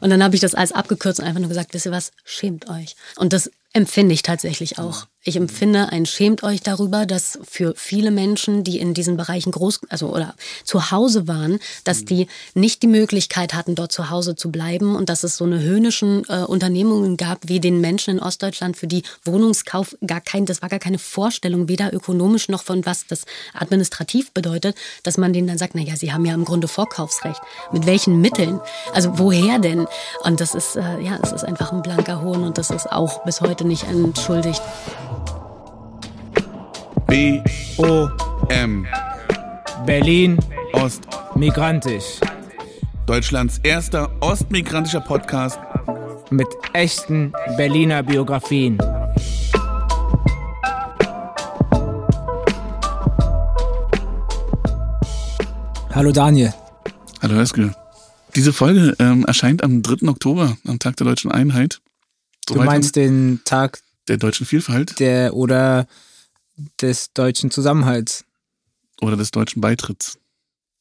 Und dann habe ich das alles abgekürzt und einfach nur gesagt, wisst ihr was, schämt euch. Und das empfinde ich tatsächlich auch. Ich empfinde ein schämt euch darüber, dass für viele Menschen, die in diesen Bereichen groß, also oder zu Hause waren, dass die nicht die Möglichkeit hatten, dort zu Hause zu bleiben und dass es so eine höhnischen äh, Unternehmungen gab, wie den Menschen in Ostdeutschland, für die Wohnungskauf gar kein, das war gar keine Vorstellung, weder ökonomisch noch von was das administrativ bedeutet, dass man denen dann sagt, na ja, sie haben ja im Grunde Vorkaufsrecht. Mit welchen Mitteln? Also woher denn? Und das ist, äh, ja, es ist einfach ein blanker Hohn und das ist auch bis heute nicht entschuldigt. B O M Berlin Ost migrantisch. Deutschlands erster ostmigrantischer Podcast. Mit echten Berliner Biografien. Hallo Daniel. Hallo Eske. Diese Folge ähm, erscheint am 3. Oktober, am Tag der deutschen Einheit. Du meinst den Tag der deutschen Vielfalt der oder des deutschen Zusammenhalts. oder des deutschen Beitritts,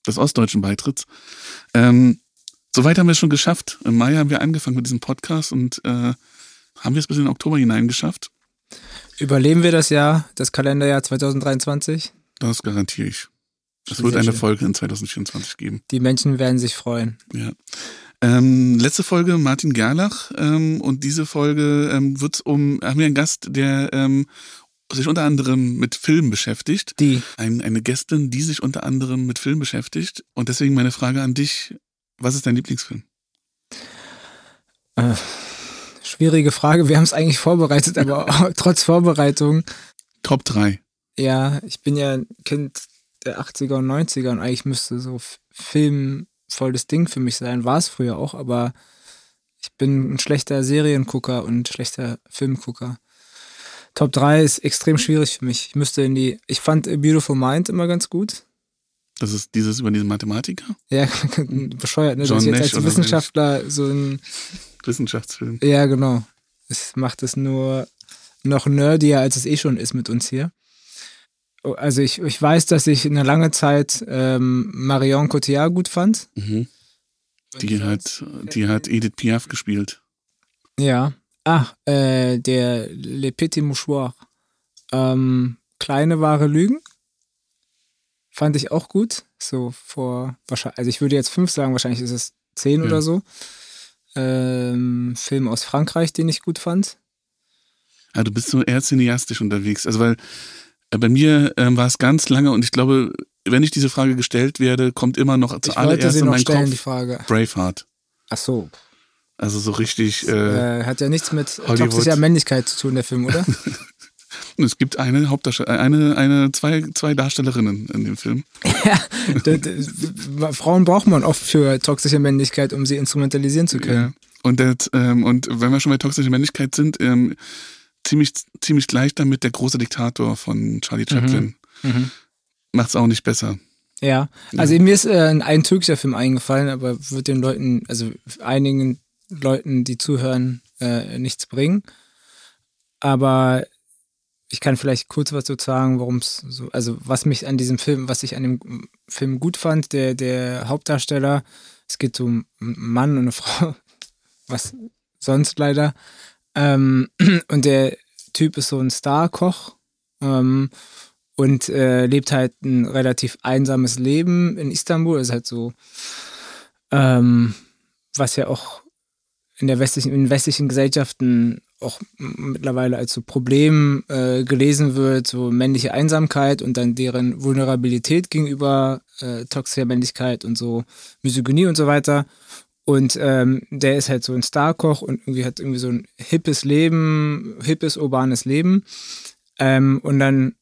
des ostdeutschen Beitritts. Ähm, soweit haben wir es schon geschafft. Im Mai haben wir angefangen mit diesem Podcast und äh, haben wir es bis in den Oktober hinein geschafft. Überleben wir das Jahr, das Kalenderjahr 2023? Das garantiere ich. Es wird eine schön. Folge in 2024 geben. Die Menschen werden sich freuen. Ja. Ähm, letzte Folge Martin Gerlach ähm, und diese Folge ähm, wird's um, haben wir einen Gast, der ähm, sich unter anderem mit Film beschäftigt. Die. Ein, eine Gästin, die sich unter anderem mit Film beschäftigt. Und deswegen meine Frage an dich, was ist dein Lieblingsfilm? Äh, schwierige Frage. Wir haben es eigentlich vorbereitet, aber trotz Vorbereitung. Top 3. Ja, ich bin ja ein Kind der 80er und 90er und eigentlich müsste so Film voll das Ding für mich sein. War es früher auch, aber ich bin ein schlechter Seriengucker und schlechter Filmgucker. Top 3 ist extrem schwierig für mich. Ich müsste in die. Ich fand A Beautiful Mind immer ganz gut. Das ist dieses über diesen Mathematiker? Ja, bescheuert, ne? John Dass ich jetzt Nash als Wissenschaftler so ein. Wissenschaftsfilm. Ja, genau. Es macht es nur noch nerdier, als es eh schon ist mit uns hier. Oh, Also ich, ich weiß, dass ich eine lange Zeit ähm, Marion Cotillard gut fand. Mhm. Die hat, die hat Edith Piaf gespielt. Ja. Ach, äh, der Le Petit Mouchoir. Ähm, kleine wahre Lügen. Fand ich auch gut. So vor, wahrscheinlich, also ich würde jetzt fünf sagen, wahrscheinlich ist es zehn Ja. oder so. Ähm, Film aus Frankreich, den ich gut fand. Ah, du bist so eher cineastisch unterwegs. Also weil äh, bei mir ähm, war es ganz lange und ich glaube, wenn ich diese Frage gestellt werde, kommt immer noch wollte zuallererst in meinen stellen, die Kopf Frage. Braveheart. Ach so. Also so richtig, äh, Äh, hat ja nichts mit Hollywood. toxischer Männlichkeit zu tun, der Film, oder? es gibt eine Hauptdarstellerin, eine, eine, zwei, zwei Darstellerinnen in dem Film. ja, Frauen braucht man oft für toxische Männlichkeit, um sie instrumentalisieren zu können. Ja. Und, das, ähm, und wenn wir schon bei toxischer Männlichkeit sind, ähm, ziemlich, ziemlich gleich damit der große Diktator von Charlie Chaplin. Mhm. Macht's auch nicht besser. Ja, also mir ist äh, ein türkischer Film eingefallen, aber wird den Leuten, also einigen Leuten, die zuhören, äh, nichts bringen. Aber ich kann vielleicht kurz was dazu sagen, warum es so, also was mich an diesem Film, was ich an dem Film gut fand, der, der Hauptdarsteller, es geht um einen Mann und eine Frau, was sonst leider. Ähm, und der Typ ist so ein Star-Koch ähm, und äh, lebt halt ein relativ einsames Leben in Istanbul. Ist halt so, ähm, was ja auch in der westlichen, in westlichen Gesellschaften auch mittlerweile als so Problem äh, gelesen wird, so männliche Einsamkeit und dann deren Vulnerabilität gegenüber äh, toxischer Männlichkeit und so Misogynie und so weiter. Und ähm, der ist halt so ein Starkoch und irgendwie hat irgendwie so ein hippes Leben, hippes, urbanes Leben. Ähm, und dann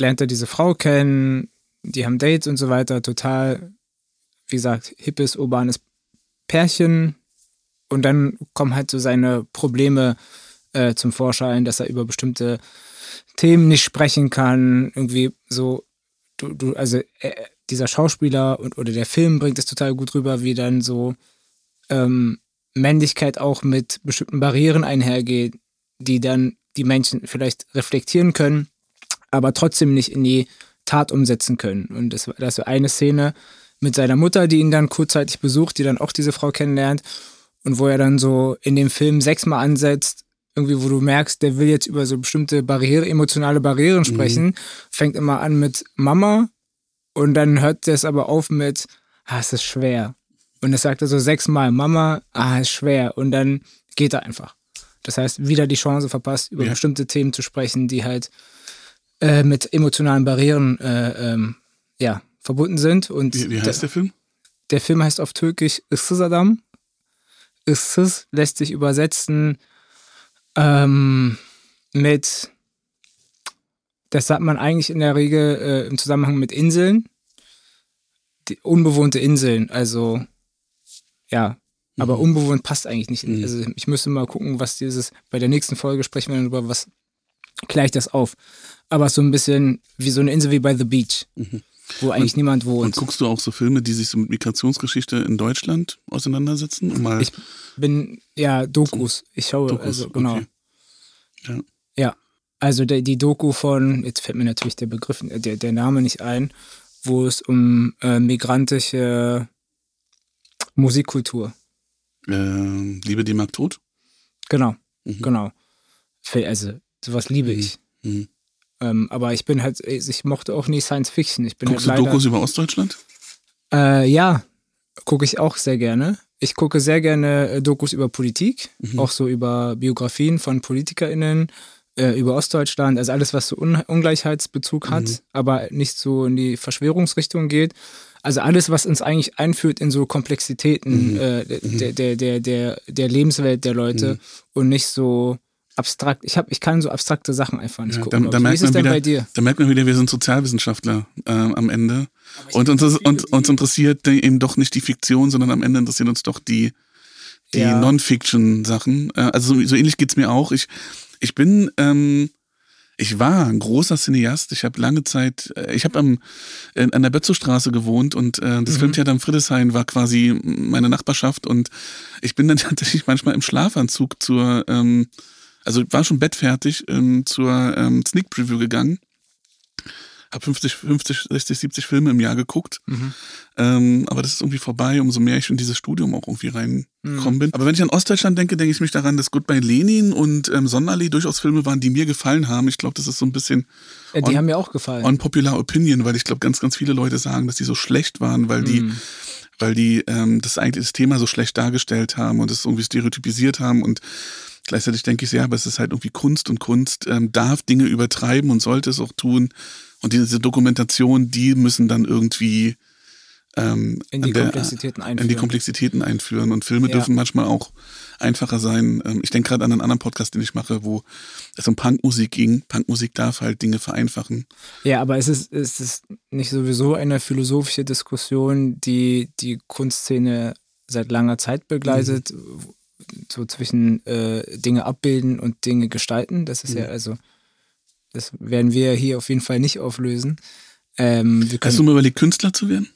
lernt er diese Frau kennen, die haben Dates und so weiter, total, wie gesagt, hippes, urbanes Pärchen. Und dann kommen halt so seine Probleme äh, zum Vorschein, dass er über bestimmte Themen nicht sprechen kann. Irgendwie so, du, du, also äh, dieser Schauspieler und oder der Film bringt es total gut rüber, wie dann so ähm, Männlichkeit auch mit bestimmten Barrieren einhergeht, die dann die Menschen vielleicht reflektieren können, aber trotzdem nicht in die Tat umsetzen können. Und das, das so eine Szene mit seiner Mutter, die ihn dann kurzzeitig besucht, die dann auch diese Frau kennenlernt. und wo er dann so in dem Film sechsmal ansetzt, irgendwie, wo du merkst, der will jetzt über so bestimmte Barriere, emotionale Barrieren Mhm. sprechen, fängt immer an mit Mama und dann hört das aber auf mit, ah, es ist schwer. Und das sagt er so sechsmal, Mama, ah, ist schwer. Und dann geht er einfach. Das heißt, wieder die Chance verpasst, über Ja. bestimmte Themen zu sprechen, die halt äh, mit emotionalen Barrieren äh, ähm, ja, verbunden sind. Und Wie, wie heißt der Film? der Film heißt auf Türkisch Issızadam. Issız lässt sich übersetzen ähm, mit, das sagt man eigentlich in der Regel äh, im Zusammenhang mit Inseln, die unbewohnte Inseln, also ja, aber unbewohnt passt eigentlich nicht. Mhm. Also ich müsste mal gucken, was dieses, bei der nächsten Folge sprechen wir dann darüber, was kläre ich das auf. Aber so ein bisschen wie so eine Insel wie bei The Beach, wo eigentlich niemand Mhm. Und wohnt. guckst du auch so Filme, die sich so mit Migrationsgeschichte in Deutschland auseinandersetzen? Um mal Ich bin, ja, Dokus. Ich schaue, Dokus, also genau. okay. Ja. Ja, also der, die Doku von, jetzt fällt mir natürlich der Begriff, äh, der, der Name nicht ein, wo es um äh, migrantische Musikkultur, Ähm, Liebe die mag tot? genau, Mhm. genau. Also sowas liebe ich. Mhm. Ähm, aber ich bin halt, ich mochte auch nie Science Fiction. Ich bin Guckst du halt leider, Dokus über Ostdeutschland? Äh, ja, gucke ich auch sehr gerne. Ich gucke sehr gerne äh, Dokus über Politik, Mhm. auch so über Biografien von PolitikerInnen, äh, über Ostdeutschland, also alles, was so Un Ungleichheitsbezug hat, Mhm. aber nicht so in die Verschwörungsrichtung geht. Also alles, was uns eigentlich einführt in so Komplexitäten Mhm. äh, der, der, der, der, der Lebenswelt der Leute und nicht so abstrakt. Ich, hab, ich kann so abstrakte Sachen einfach nicht Ja, gucken. da, da ich. Wie merkt ist es denn wieder, bei dir? Da merkt man wieder, wir sind Sozialwissenschaftler ähm, am Ende. Und uns, und, uns interessiert die- eben doch nicht die Fiktion, sondern am Ende interessieren uns doch die, die Ja. Non-Fiction-Sachen. Äh, also so, so ähnlich geht's mir auch. Ich, ich bin, ähm, ich war ein großer Cineast. Ich habe lange Zeit, äh, ich habe am äh, an der Bötzow-Straße gewohnt und äh, das Filmtheater am Friedrichshain war quasi meine Nachbarschaft und ich bin dann tatsächlich manchmal im Schlafanzug zur, ähm, also war schon bettfertig ähm, zur ähm, Sneak Preview gegangen. Hab 50, 50, 60, 70 Filme im Jahr geguckt. Ähm, aber das ist irgendwie vorbei, umso mehr ich in dieses Studium auch irgendwie reingekommen bin. Aber wenn ich an Ostdeutschland denke, denke ich mich daran, dass Goodbye Lenin und ähm, Sonderlee durchaus Filme waren, die mir gefallen haben. Ich glaube, das ist so ein bisschen Ja, die on- haben mir auch gefallen. unpopular opinion, weil ich glaube, ganz, ganz viele Leute sagen, dass die so schlecht waren, weil die, weil die ähm, das eigentlich das Thema so schlecht dargestellt haben und es irgendwie stereotypisiert haben und gleichzeitig denke ich, ja, aber es ist halt irgendwie Kunst und Kunst ähm, darf Dinge übertreiben und sollte es auch tun und diese Dokumentation, die müssen dann irgendwie ähm, in die an der- Komplexitäten einführen. in die Komplexitäten einführen. Und Filme Ja. dürfen manchmal auch einfacher sein. Ähm, Ich denke gerade an einen anderen Podcast, den ich mache, wo es um Punkmusik ging. Punkmusik darf halt Dinge vereinfachen. Ja, aber es ist, es ist nicht sowieso eine philosophische Diskussion, die die Kunstszene seit langer Zeit begleitet, so zwischen äh, Dinge abbilden und Dinge gestalten. Das ist ja also, das werden wir hier auf jeden Fall nicht auflösen. Ähm, wir Hast du mal überlegt, Künstler zu werden?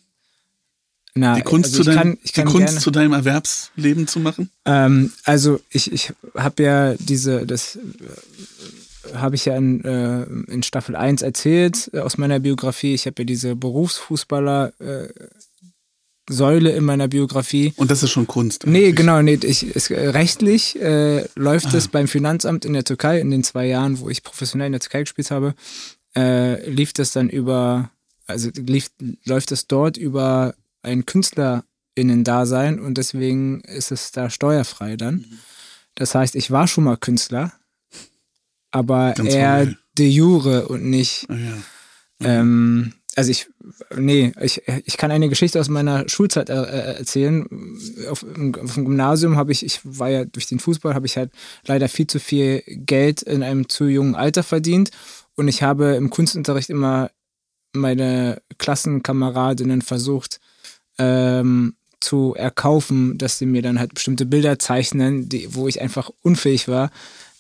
na, Die Kunst, also zu, deinem, kann, kann die Kunst zu deinem Erwerbsleben zu machen? Ähm, also ich, ich habe ja diese, das äh, habe ich ja in, äh, in Staffel 1 erzählt äh, aus meiner Biografie. Ich habe ja diese Berufsfußballer äh, Säule in meiner Biografie. Und das ist schon Kunst. Nee, eigentlich. genau, nee, ich, es, äh, rechtlich äh, läuft Ah. es beim Finanzamt in der Türkei in den zwei Jahren, wo ich professionell in der Türkei gespielt habe, äh, lief das dann über, also lief, läuft es dort über ein KünstlerInnen-Dasein und deswegen ist es da steuerfrei dann. Mhm. Das heißt, ich war schon mal Künstler, aber Ganz eher formell. de jure und nicht Ah, ja. ähm, also ich, nee, ich, ich kann eine Geschichte aus meiner Schulzeit äh, äh, erzählen. Auf, auf dem Gymnasium habe ich, ich war ja durch den Fußball, habe ich halt leider viel zu viel Geld in einem zu jungen Alter verdient. Und ich habe im Kunstunterricht immer meine Klassenkameradinnen versucht ähm, zu erkaufen, dass sie mir dann halt bestimmte Bilder zeichnen, die, wo ich einfach unfähig war.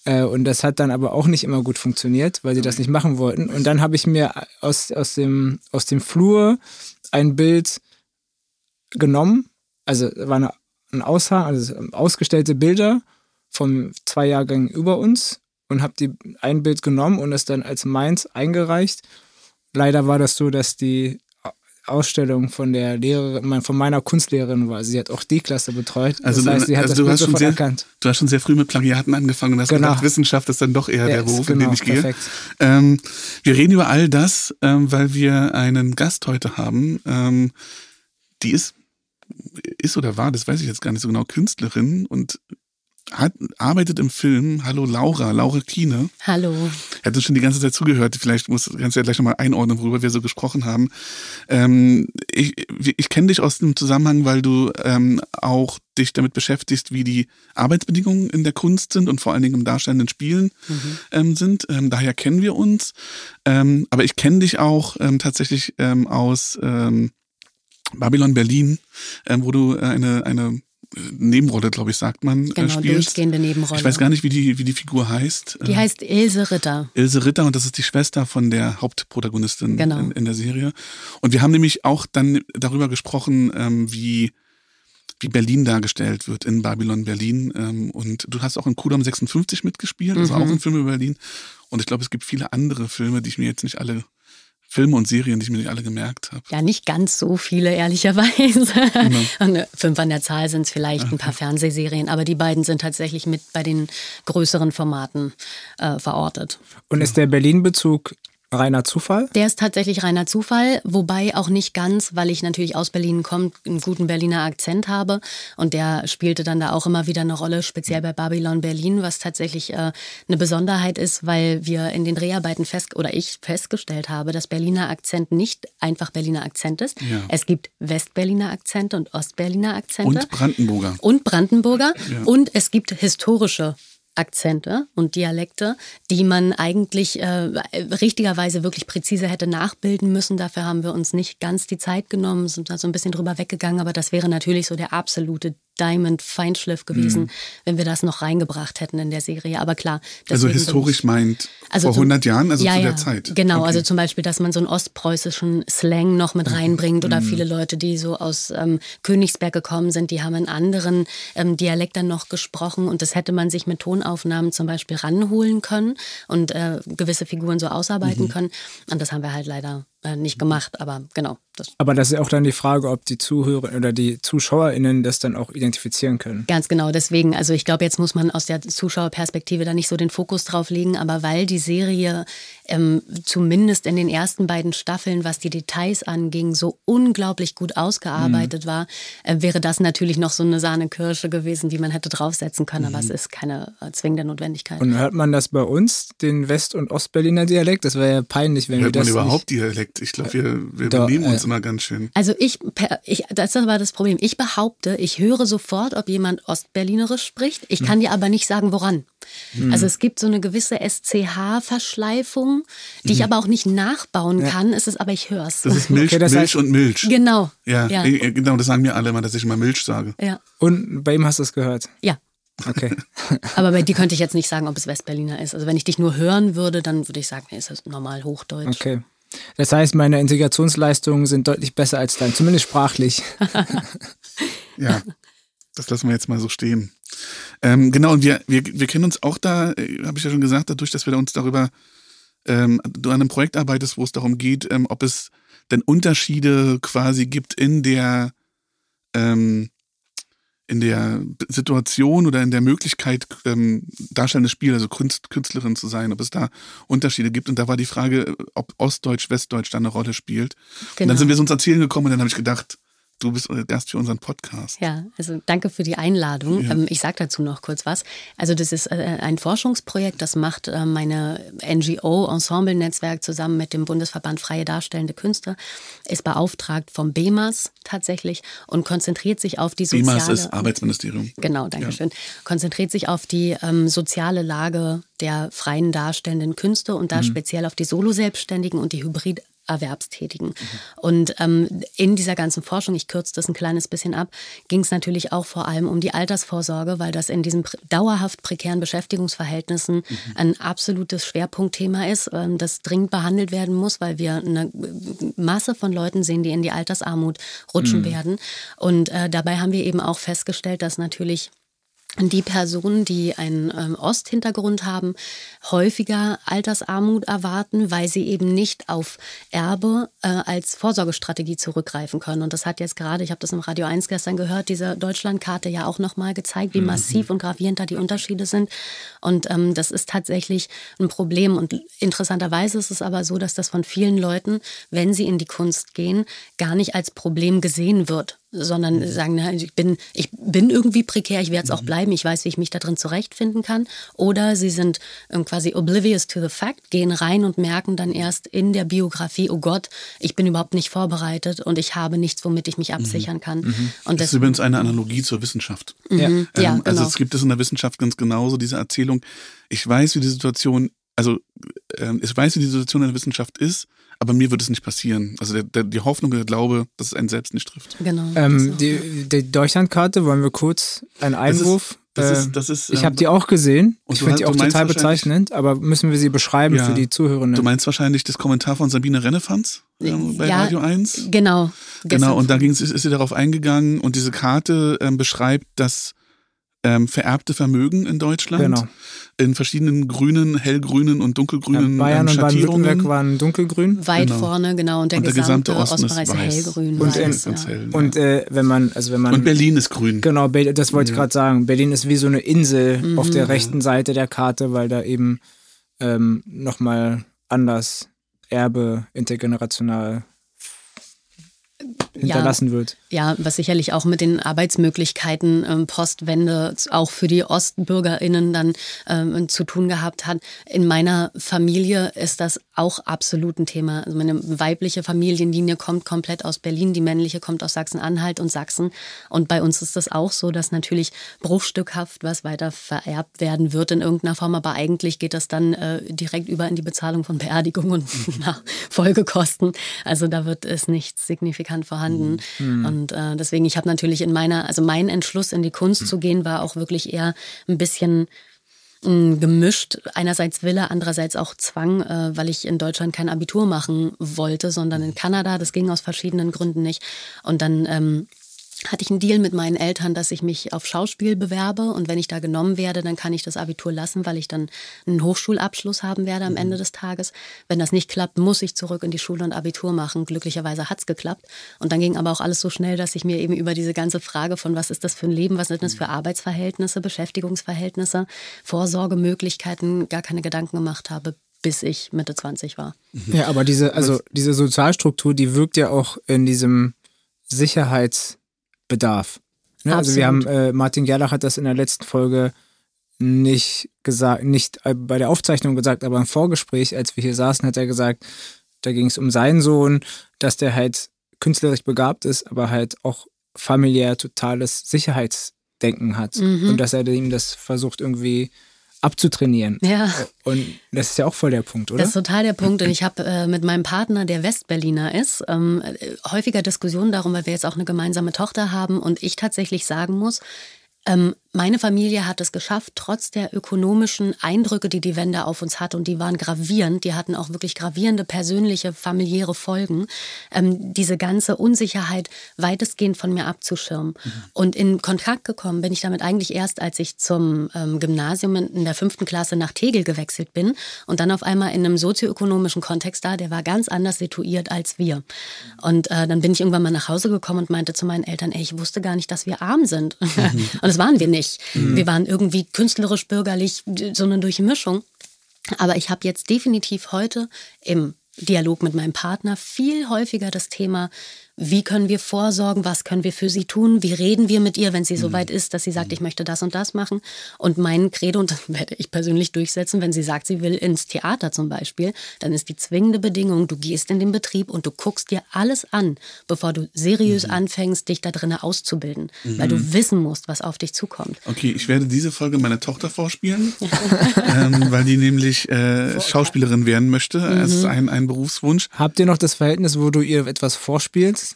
Äh, und das hat dann aber auch nicht immer gut funktioniert, weil sie das nicht machen wollten. Und dann habe ich mir aus, aus, dem, aus dem Flur ein Bild genommen. Also war eine, ein Aushang, also ausgestellte Bilder von zwei Jahrgängen über uns und habe die ein Bild genommen und es dann als meins eingereicht. Leider war das so, dass die Ausstellung von der Lehrerin, von meiner Kunstlehrerin war. Sie hat auch die Klasse betreut. Also, das heißt, sie hat also das du, hast schon sehr, erkannt. du hast schon sehr früh mit Plagiaten angefangen und hast Genau. gedacht, Wissenschaft ist dann doch eher Ja, der Beruf, genau, in den ich gehe. perfekt. Ähm, wir reden über all das, ähm, weil wir einen Gast heute haben. Ähm, die ist, ist oder war, das weiß ich jetzt gar nicht so genau, Künstlerin und hat, arbeitet im Film. Hallo Laura, Laura Kiene. Hallo. Hat uns schon die ganze Zeit zugehört. Vielleicht muss, kannst du ja gleich nochmal einordnen, worüber wir so gesprochen haben. Ähm, ich ich kenne dich aus dem Zusammenhang, weil du ähm, auch dich damit beschäftigst, wie die Arbeitsbedingungen in der Kunst sind und vor allen Dingen im darstellenden Spielen ähm, sind. Ähm, daher kennen wir uns. Ähm, aber ich kenne dich auch ähm, tatsächlich aus Babylon Berlin, wo du äh, eine, eine Nebenrolle, glaube ich, sagt man, äh, Genau, spielst. durchgehende Nebenrolle. Ich weiß gar nicht, wie die, wie die Figur heißt. Die Äh, heißt Ilse Ritter. Ilse Ritter und das ist die Schwester von der Hauptprotagonistin Genau. in, in der Serie. Und wir haben nämlich auch dann darüber gesprochen, ähm, wie, wie Berlin dargestellt wird in Babylon Berlin. Ähm, und du hast auch in Kudam 56 mitgespielt, also Mhm. auch ein Film über Berlin. Und ich glaube, es gibt viele andere Filme, die ich mir jetzt nicht alle, Filme und Serien, die ich mir nicht alle gemerkt habe. Ja, nicht ganz so viele, ehrlicherweise. Genau. Und, Fünf an der Zahl sind es vielleicht ein paar Fernsehserien, aber die beiden sind tatsächlich mit bei den größeren Formaten äh, verortet. Und ist der Berlin-Bezug reiner Zufall? Der ist tatsächlich reiner Zufall, wobei auch nicht ganz, weil ich natürlich aus Berlin komme, einen guten Berliner Akzent habe. Und der spielte dann da auch immer wieder eine Rolle, speziell bei Babylon Berlin, was tatsächlich äh, eine Besonderheit ist, weil wir in den Dreharbeiten fest oder ich festgestellt habe, dass Berliner Akzent nicht einfach Berliner Akzent ist. Ja. Es gibt Westberliner Akzente und Ostberliner Akzente Und Brandenburger. und Brandenburger Ja. und es gibt historische Akzente und Dialekte, die man eigentlich äh, richtigerweise wirklich präzise hätte nachbilden müssen. Dafür haben wir uns nicht ganz die Zeit genommen, sind da so ein bisschen drüber weggegangen, aber das wäre natürlich so der absolute Diamond-Feinschliff gewesen, Mhm. wenn wir das noch reingebracht hätten in der Serie. Aber klar. Also historisch meint Also vor zum- 100 Jahren, also ja, zu der ja, Zeit. Genau, Okay. also zum Beispiel, dass man so einen ostpreußischen Slang noch mit reinbringt oder viele Leute, die so aus ähm, Königsberg gekommen sind, die haben einen anderen ähm, Dialekt dann noch gesprochen und das hätte man sich mit Tonaufnahmen zum Beispiel ranholen können und äh, gewisse Figuren so ausarbeiten können. Und das haben wir halt leider äh, nicht gemacht, aber genau. Das Aber das ist ja auch dann die Frage, ob die Zuhörer oder die ZuschauerInnen das dann auch identifizieren können. Ganz genau, deswegen, also ich glaube, jetzt muss man aus der Zuschauerperspektive da nicht so den Fokus drauf legen, aber weil die Serie ähm, zumindest in den ersten beiden Staffeln, was die Details anging, so unglaublich gut ausgearbeitet war, äh, wäre das natürlich noch so eine Sahnekirsche gewesen, die man hätte draufsetzen können, aber es ist keine äh, zwingende Notwendigkeit. Und hört man das bei uns, den West- und Ostberliner Dialekt? Das wäre ja peinlich, wenn Hört wir man das überhaupt nicht... Dialekt? Ich glaube, wir, wir Da, benehmen uns äh, immer ganz schön. Also ich, per- ich, das war das Problem. Ich behaupte, ich höre sofort, ob jemand Ostberlinerisch spricht. Ich kann dir aber nicht sagen, woran. Also es gibt so eine gewisse SCH-Verschleifung, die ich aber auch nicht nachbauen kann. Es ist aber ich höre es. Das ist Milch, Okay, das Milch heißt- und Milch. Genau. Ja, Ja. äh, genau, das sagen mir alle immer, dass ich immer Milch sage. Ja. Und bei ihm hast du es gehört. ja. Okay. Aber bei dir könnte ich jetzt nicht sagen, ob es Westberliner ist. Also wenn ich dich nur hören würde, dann würde ich sagen, nee, ist das normal Hochdeutsch. Okay. Das heißt, meine Integrationsleistungen sind deutlich besser als dein, zumindest sprachlich. Ja, das lassen wir jetzt mal so stehen. Ähm, genau, und wir, wir, wir kennen uns auch da, äh, habe ich ja schon gesagt, dadurch, dass wir uns darüber, ähm, du an einem Projekt arbeitest, wo es darum geht, ähm, ob es denn Unterschiede quasi gibt in der, ähm, in der Situation oder in der Möglichkeit, ähm, darstellendes Spiel, also Kunst, Künstlerin zu sein, ob es da Unterschiede gibt. Und da war die Frage, ob Ostdeutsch, Westdeutsch da eine Rolle spielt. Und Genau. dann sind wir so uns erzählen gekommen und dann habe ich gedacht, du bist äh, Gast für unseren Podcast. Ja, also danke für die Einladung. Ja. Ähm, ich sage dazu noch kurz was. Also das ist äh, ein Forschungsprojekt, das macht äh, meine NGO Ensemble Netzwerk zusammen mit dem Bundesverband Freie Darstellende Künste, ist beauftragt vom BEMAS tatsächlich und konzentriert sich auf die soziale BEMAS ist Arbeitsministerium. Genau, danke schön. Konzentriert sich auf die ähm, soziale Lage der freien darstellenden Künste und da Mhm. speziell auf die Solo-Selbstständigen und die Hybrid- Erwerbstätigen. Mhm. Und ähm, in dieser ganzen Forschung, ich kürze das ein kleines bisschen ab, ging es natürlich auch vor allem um die Altersvorsorge, weil das in diesen dauerhaft prekären Beschäftigungsverhältnissen Mhm. ein absolutes Schwerpunktthema ist, ähm, das dringend behandelt werden muss, weil wir eine Masse von Leuten sehen, die in die Altersarmut rutschen werden. Und äh, dabei haben wir eben auch festgestellt, dass natürlich die Personen, die einen ähm, Osthintergrund haben, häufiger Altersarmut erwarten, weil sie eben nicht auf Erbe äh, als Vorsorgestrategie zurückgreifen können. Und das hat jetzt gerade, ich habe das im Radio 1 gestern gehört, diese Deutschlandkarte ja auch nochmal gezeigt, wie mhm. massiv und gravierend da die Unterschiede sind. Und ähm, das ist tatsächlich ein Problem. Und interessanterweise ist es aber so, dass das von vielen Leuten, wenn sie in die Kunst gehen, gar nicht als Problem gesehen wird sondern mhm. sagen, na, ich, bin, ich bin irgendwie prekär, ich werde es auch mhm. bleiben, ich weiß, wie ich mich da drin zurechtfinden kann. Oder sie sind ähm, quasi oblivious to the fact, gehen rein und merken dann erst in der Biografie, oh Gott, ich bin überhaupt nicht vorbereitet und ich habe nichts, womit ich mich mhm. absichern kann. Mhm. Und das ist übrigens eine Analogie zur Wissenschaft. Mhm. Ja. Ähm, ja, also genau. Also es gibt es in der Wissenschaft ganz genauso, diese Erzählung, ich weiß, wie die Situation, also äh, ich weiß, wie die Situation in der Wissenschaft ist, aber mir wird es nicht passieren. Also der, der, die Hoffnung der Glaube, dass es einen selbst nicht trifft. Genau. Ähm, die, die Deutschlandkarte, wollen wir kurz einen Einwurf? Das ist, das ist, das ist, ich habe die auch gesehen. Ich finde die auch total bezeichnend, aber müssen wir sie beschreiben ja, für die Zuhörenden? Du meinst wahrscheinlich das Kommentar von Sabine Rennefanz äh, bei ja, Radio 1? Genau. Genau, und da ist, ist sie darauf eingegangen und diese Karte ähm, beschreibt, dass ähm, vererbte Vermögen in Deutschland. Genau. In verschiedenen grünen, hellgrünen und dunkelgrünen ja, Bayern ähm, und Baden-Württemberg waren dunkelgrün. Weit genau. vorne, genau. Und der, und der gesamte, gesamte Osten ist weiß. hellgrün. Und, weiß, in, ja. hell, und äh, wenn man, also wenn man. Und Berlin ist grün. Genau, das wollte ich gerade sagen. Berlin ist wie so eine Insel mhm. auf der rechten Seite der Karte, weil da eben ähm, nochmal anders Erbe intergenerational hinterlassen ja, wird. Ja, was sicherlich auch mit den Arbeitsmöglichkeiten ähm, Postwende auch für die OstbürgerInnen dann ähm, zu tun gehabt hat. In meiner Familie ist das auch absolut ein Thema. Also meine weibliche Familienlinie kommt komplett aus Berlin, die männliche kommt aus Sachsen-Anhalt und Sachsen. Und bei uns ist das auch so, dass natürlich bruchstückhaft was weiter vererbt werden wird in irgendeiner Form, aber eigentlich geht das dann äh, direkt über in die Bezahlung von Beerdigung und Folgekosten. Also da wird es nichts signifikant vorhanden. Mhm. Und äh, deswegen, ich habe natürlich in meiner, also mein Entschluss in die Kunst mhm. zu gehen, war auch wirklich eher ein bisschen mm, gemischt. Einerseits Wille, andererseits auch Zwang, äh, weil ich in Deutschland kein Abitur machen wollte, sondern in Kanada. Das ging aus verschiedenen Gründen nicht. Und dann ähm, hatte ich einen Deal mit meinen Eltern, dass ich mich auf Schauspiel bewerbe und wenn ich da genommen werde, dann kann ich das Abitur lassen, weil ich dann einen Hochschulabschluss haben werde am Ende mhm. des Tages. Wenn das nicht klappt, muss ich zurück in die Schule und Abitur machen. Glücklicherweise hat es geklappt. Und dann ging aber auch alles so schnell, dass ich mir eben über diese ganze Frage von was ist das für ein Leben, was sind das für Arbeitsverhältnisse, Beschäftigungsverhältnisse, Vorsorgemöglichkeiten gar keine Gedanken gemacht habe, bis ich Mitte 20 war. Ja, aber diese, also diese Sozialstruktur, die wirkt ja auch in diesem Sicherheits- Bedarf. Ne? Also wir haben, äh, Martin Gerlach hat das in der letzten Folge nicht gesagt, nicht äh, bei der Aufzeichnung gesagt, aber im Vorgespräch, als wir hier saßen, hat er gesagt, da ging es um seinen Sohn, dass der halt künstlerisch begabt ist, aber halt auch familiär totales Sicherheitsdenken hat. Mhm. Und dass er ihm das versucht irgendwie abzutrainieren. Ja. Und das ist ja auch voll der Punkt, oder? Das ist total der Punkt. Und ich habe äh, mit meinem Partner, der Westberliner ist, ähm, äh, häufiger Diskussionen darum, weil wir jetzt auch eine gemeinsame Tochter haben und ich tatsächlich sagen muss, ähm, meine Familie hat es geschafft, trotz der ökonomischen Eindrücke, die die Wende auf uns hat, und die waren gravierend, die hatten auch wirklich gravierende persönliche, familiäre Folgen, ähm, diese ganze Unsicherheit weitestgehend von mir abzuschirmen. Mhm. Und in Kontakt gekommen bin ich damit eigentlich erst, als ich zum ähm, Gymnasium in der fünften Klasse nach Tegel gewechselt bin und dann auf einmal in einem sozioökonomischen Kontext da, der war ganz anders situiert als wir. Und äh, dann bin ich irgendwann mal nach Hause gekommen und meinte zu meinen Eltern, ey, ich wusste gar nicht, dass wir arm sind. Mhm. und das waren wir nicht nicht. Mhm. Wir waren irgendwie künstlerisch, bürgerlich, so eine Durchmischung. Aber ich habe jetzt definitiv heute im Dialog mit meinem Partner viel häufiger das Thema, wie können wir vorsorgen, was können wir für sie tun, wie reden wir mit ihr, wenn sie mhm. so weit ist, dass sie sagt, mhm. ich möchte das und das machen. Und mein Credo, und das werde ich persönlich durchsetzen, wenn sie sagt, sie will ins Theater zum Beispiel, dann ist die zwingende Bedingung, du gehst in den Betrieb und du guckst dir alles an, bevor du seriös mhm. anfängst, dich da drinnen auszubilden, mhm. weil du wissen musst, was auf dich zukommt. Okay, ich werde diese Folge meiner Tochter vorspielen, ähm, weil die nämlich äh, Schauspielerin werden möchte. Es ist mhm. ein, ein Berufswunsch. Habt ihr noch das Verhältnis, wo du ihr etwas vorspielst?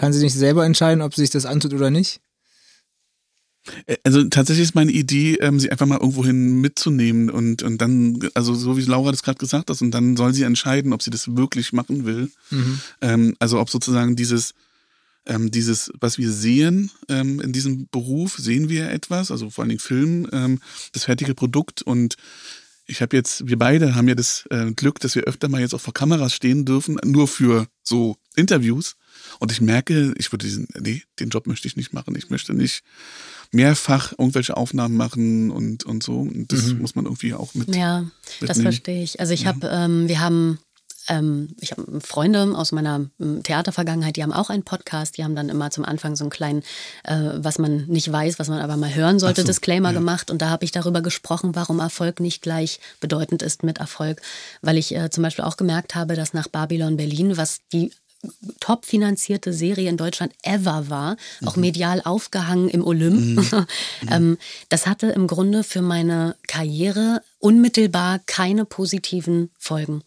Kann sie nicht selber entscheiden, ob sie sich das antut oder nicht? Also tatsächlich ist meine Idee, ähm, sie einfach mal irgendwohin mitzunehmen und, und dann, also so wie Laura das gerade gesagt hat, und dann soll sie entscheiden, ob sie das wirklich machen will. Mhm. Ähm, also ob sozusagen dieses ähm, dieses, was wir sehen ähm, in diesem Beruf, sehen wir etwas, also vor allen Dingen Film, ähm, das fertige Produkt und ich habe jetzt, wir beide haben ja das äh, Glück, dass wir öfter mal jetzt auch vor Kameras stehen dürfen, nur für so Interviews. Und ich merke, ich würde diesen, nee, den Job möchte ich nicht machen. Ich möchte nicht mehrfach irgendwelche Aufnahmen machen und, und so. Und das mhm. muss man irgendwie auch mit. Ja, mitnehmen. das verstehe ich. Also ich ja. habe, ähm, wir haben ähm, ich habe Freunde aus meiner ähm, Theatervergangenheit, die haben auch einen Podcast. Die haben dann immer zum Anfang so einen kleinen, äh, was man nicht weiß, was man aber mal hören sollte, so, Disclaimer ja. gemacht. Und da habe ich darüber gesprochen, warum Erfolg nicht gleich bedeutend ist mit Erfolg. Weil ich äh, zum Beispiel auch gemerkt habe, dass nach Babylon Berlin, was die top finanzierte Serie in Deutschland ever war, mhm. auch medial aufgehangen im Olymp. Mhm. ähm, das hatte im Grunde für meine Karriere unmittelbar keine positiven Folgen.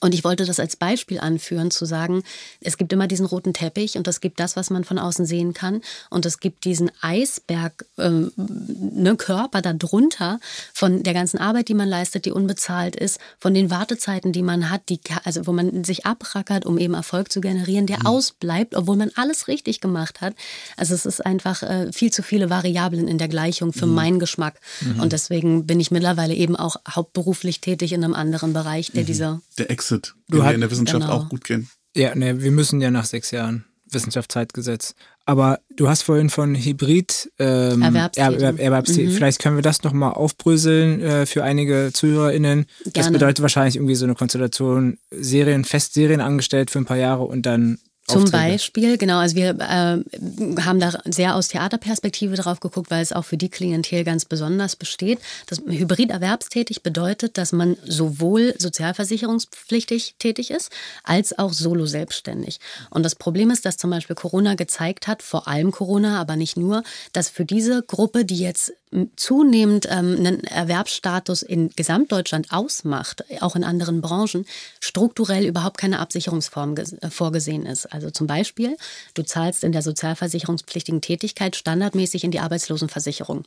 Und ich wollte das als Beispiel anführen, zu sagen, es gibt immer diesen roten Teppich und es gibt das, was man von außen sehen kann. Und es gibt diesen Eisberg, äh, ne, Körper darunter von der ganzen Arbeit, die man leistet, die unbezahlt ist, von den Wartezeiten, die man hat, die, also wo man sich abrackert, um eben Erfolg zu generieren, der mhm. ausbleibt, obwohl man alles richtig gemacht hat. Also es ist einfach äh, viel zu viele Variablen in der Gleichung für mhm. meinen Geschmack. Mhm. Und deswegen bin ich mittlerweile eben auch hauptberuflich tätig in einem anderen Bereich, der mhm. diese der Exit, den wir in der Wissenschaft genau. auch gut kennen. Ja, ne, wir müssen ja nach sechs Jahren Wissenschaftszeitgesetz. Aber du hast vorhin von Hybrid ähm, Erwerbstätigen. Erwerbstätigen. Mhm. Vielleicht können wir das nochmal aufbröseln äh, für einige ZuhörerInnen. Gerne. Das bedeutet wahrscheinlich irgendwie so eine Konstellation, Serien, Festserien angestellt für ein paar Jahre und dann zum Beispiel, genau, also wir äh, haben da sehr aus Theaterperspektive drauf geguckt, weil es auch für die Klientel ganz besonders besteht. Das Hybrid erwerbstätig bedeutet, dass man sowohl sozialversicherungspflichtig tätig ist, als auch solo selbstständig. Und das Problem ist, dass zum Beispiel Corona gezeigt hat, vor allem Corona, aber nicht nur, dass für diese Gruppe, die jetzt zunehmend ähm, einen Erwerbsstatus in Gesamtdeutschland ausmacht, auch in anderen Branchen, strukturell überhaupt keine Absicherungsform äh, vorgesehen ist. Also zum Beispiel, du zahlst in der sozialversicherungspflichtigen Tätigkeit standardmäßig in die Arbeitslosenversicherung.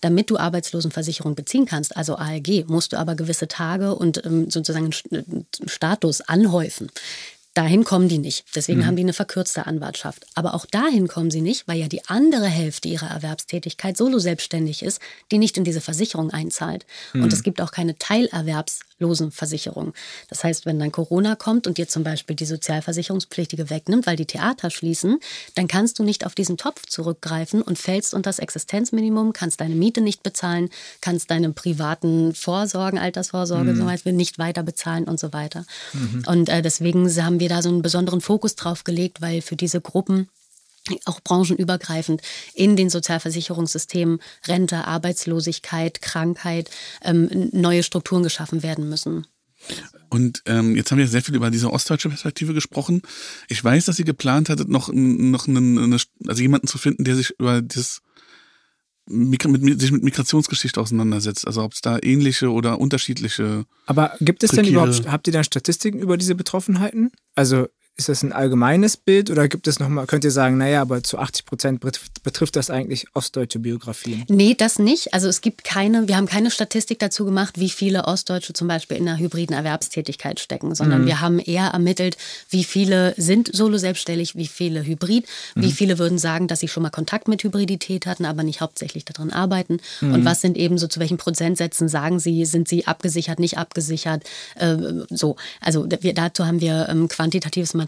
Damit du Arbeitslosenversicherung beziehen kannst, also ALG, musst du aber gewisse Tage und ähm, sozusagen äh, Status anhäufen. Dahin kommen die nicht. Deswegen mhm. haben die eine verkürzte Anwartschaft. Aber auch dahin kommen sie nicht, weil ja die andere Hälfte ihrer Erwerbstätigkeit solo selbstständig ist, die nicht in diese Versicherung einzahlt. Mhm. Und es gibt auch keine Teilerwerbslosenversicherung. Das heißt, wenn dann Corona kommt und dir zum Beispiel die Sozialversicherungspflichtige wegnimmt, weil die Theater schließen, dann kannst du nicht auf diesen Topf zurückgreifen und fällst unter das Existenzminimum, kannst deine Miete nicht bezahlen, kannst deine privaten Vorsorgen, Altersvorsorge mhm. zum Beispiel nicht weiter bezahlen und so weiter. Mhm. Und äh, deswegen haben wir da so einen besonderen Fokus drauf gelegt, weil für diese Gruppen auch branchenübergreifend in den Sozialversicherungssystemen Rente, Arbeitslosigkeit, Krankheit, ähm, neue Strukturen geschaffen werden müssen. Und ähm, jetzt haben wir sehr viel über diese ostdeutsche Perspektive gesprochen. Ich weiß, dass Sie geplant hattet, noch, noch einen, eine, also jemanden zu finden, der sich über das mit, mit, sich mit Migrationsgeschichte auseinandersetzt. Also ob es da ähnliche oder unterschiedliche. Aber gibt es denn überhaupt, habt ihr da Statistiken über diese Betroffenheiten? Also ist das ein allgemeines Bild oder gibt es nochmal, könnt ihr sagen, naja, aber zu 80 Prozent betrifft das eigentlich ostdeutsche Biografien? Nee, das nicht. Also es gibt keine, wir haben keine Statistik dazu gemacht, wie viele Ostdeutsche zum Beispiel in einer hybriden Erwerbstätigkeit stecken, sondern mhm. wir haben eher ermittelt, wie viele sind solo selbstständig, wie viele hybrid, mhm. wie viele würden sagen, dass sie schon mal Kontakt mit Hybridität hatten, aber nicht hauptsächlich daran arbeiten. Mhm. Und was sind eben so, zu welchen Prozentsätzen sagen sie, sind sie abgesichert, nicht abgesichert, äh, so. Also wir, dazu haben wir ähm, quantitatives Material.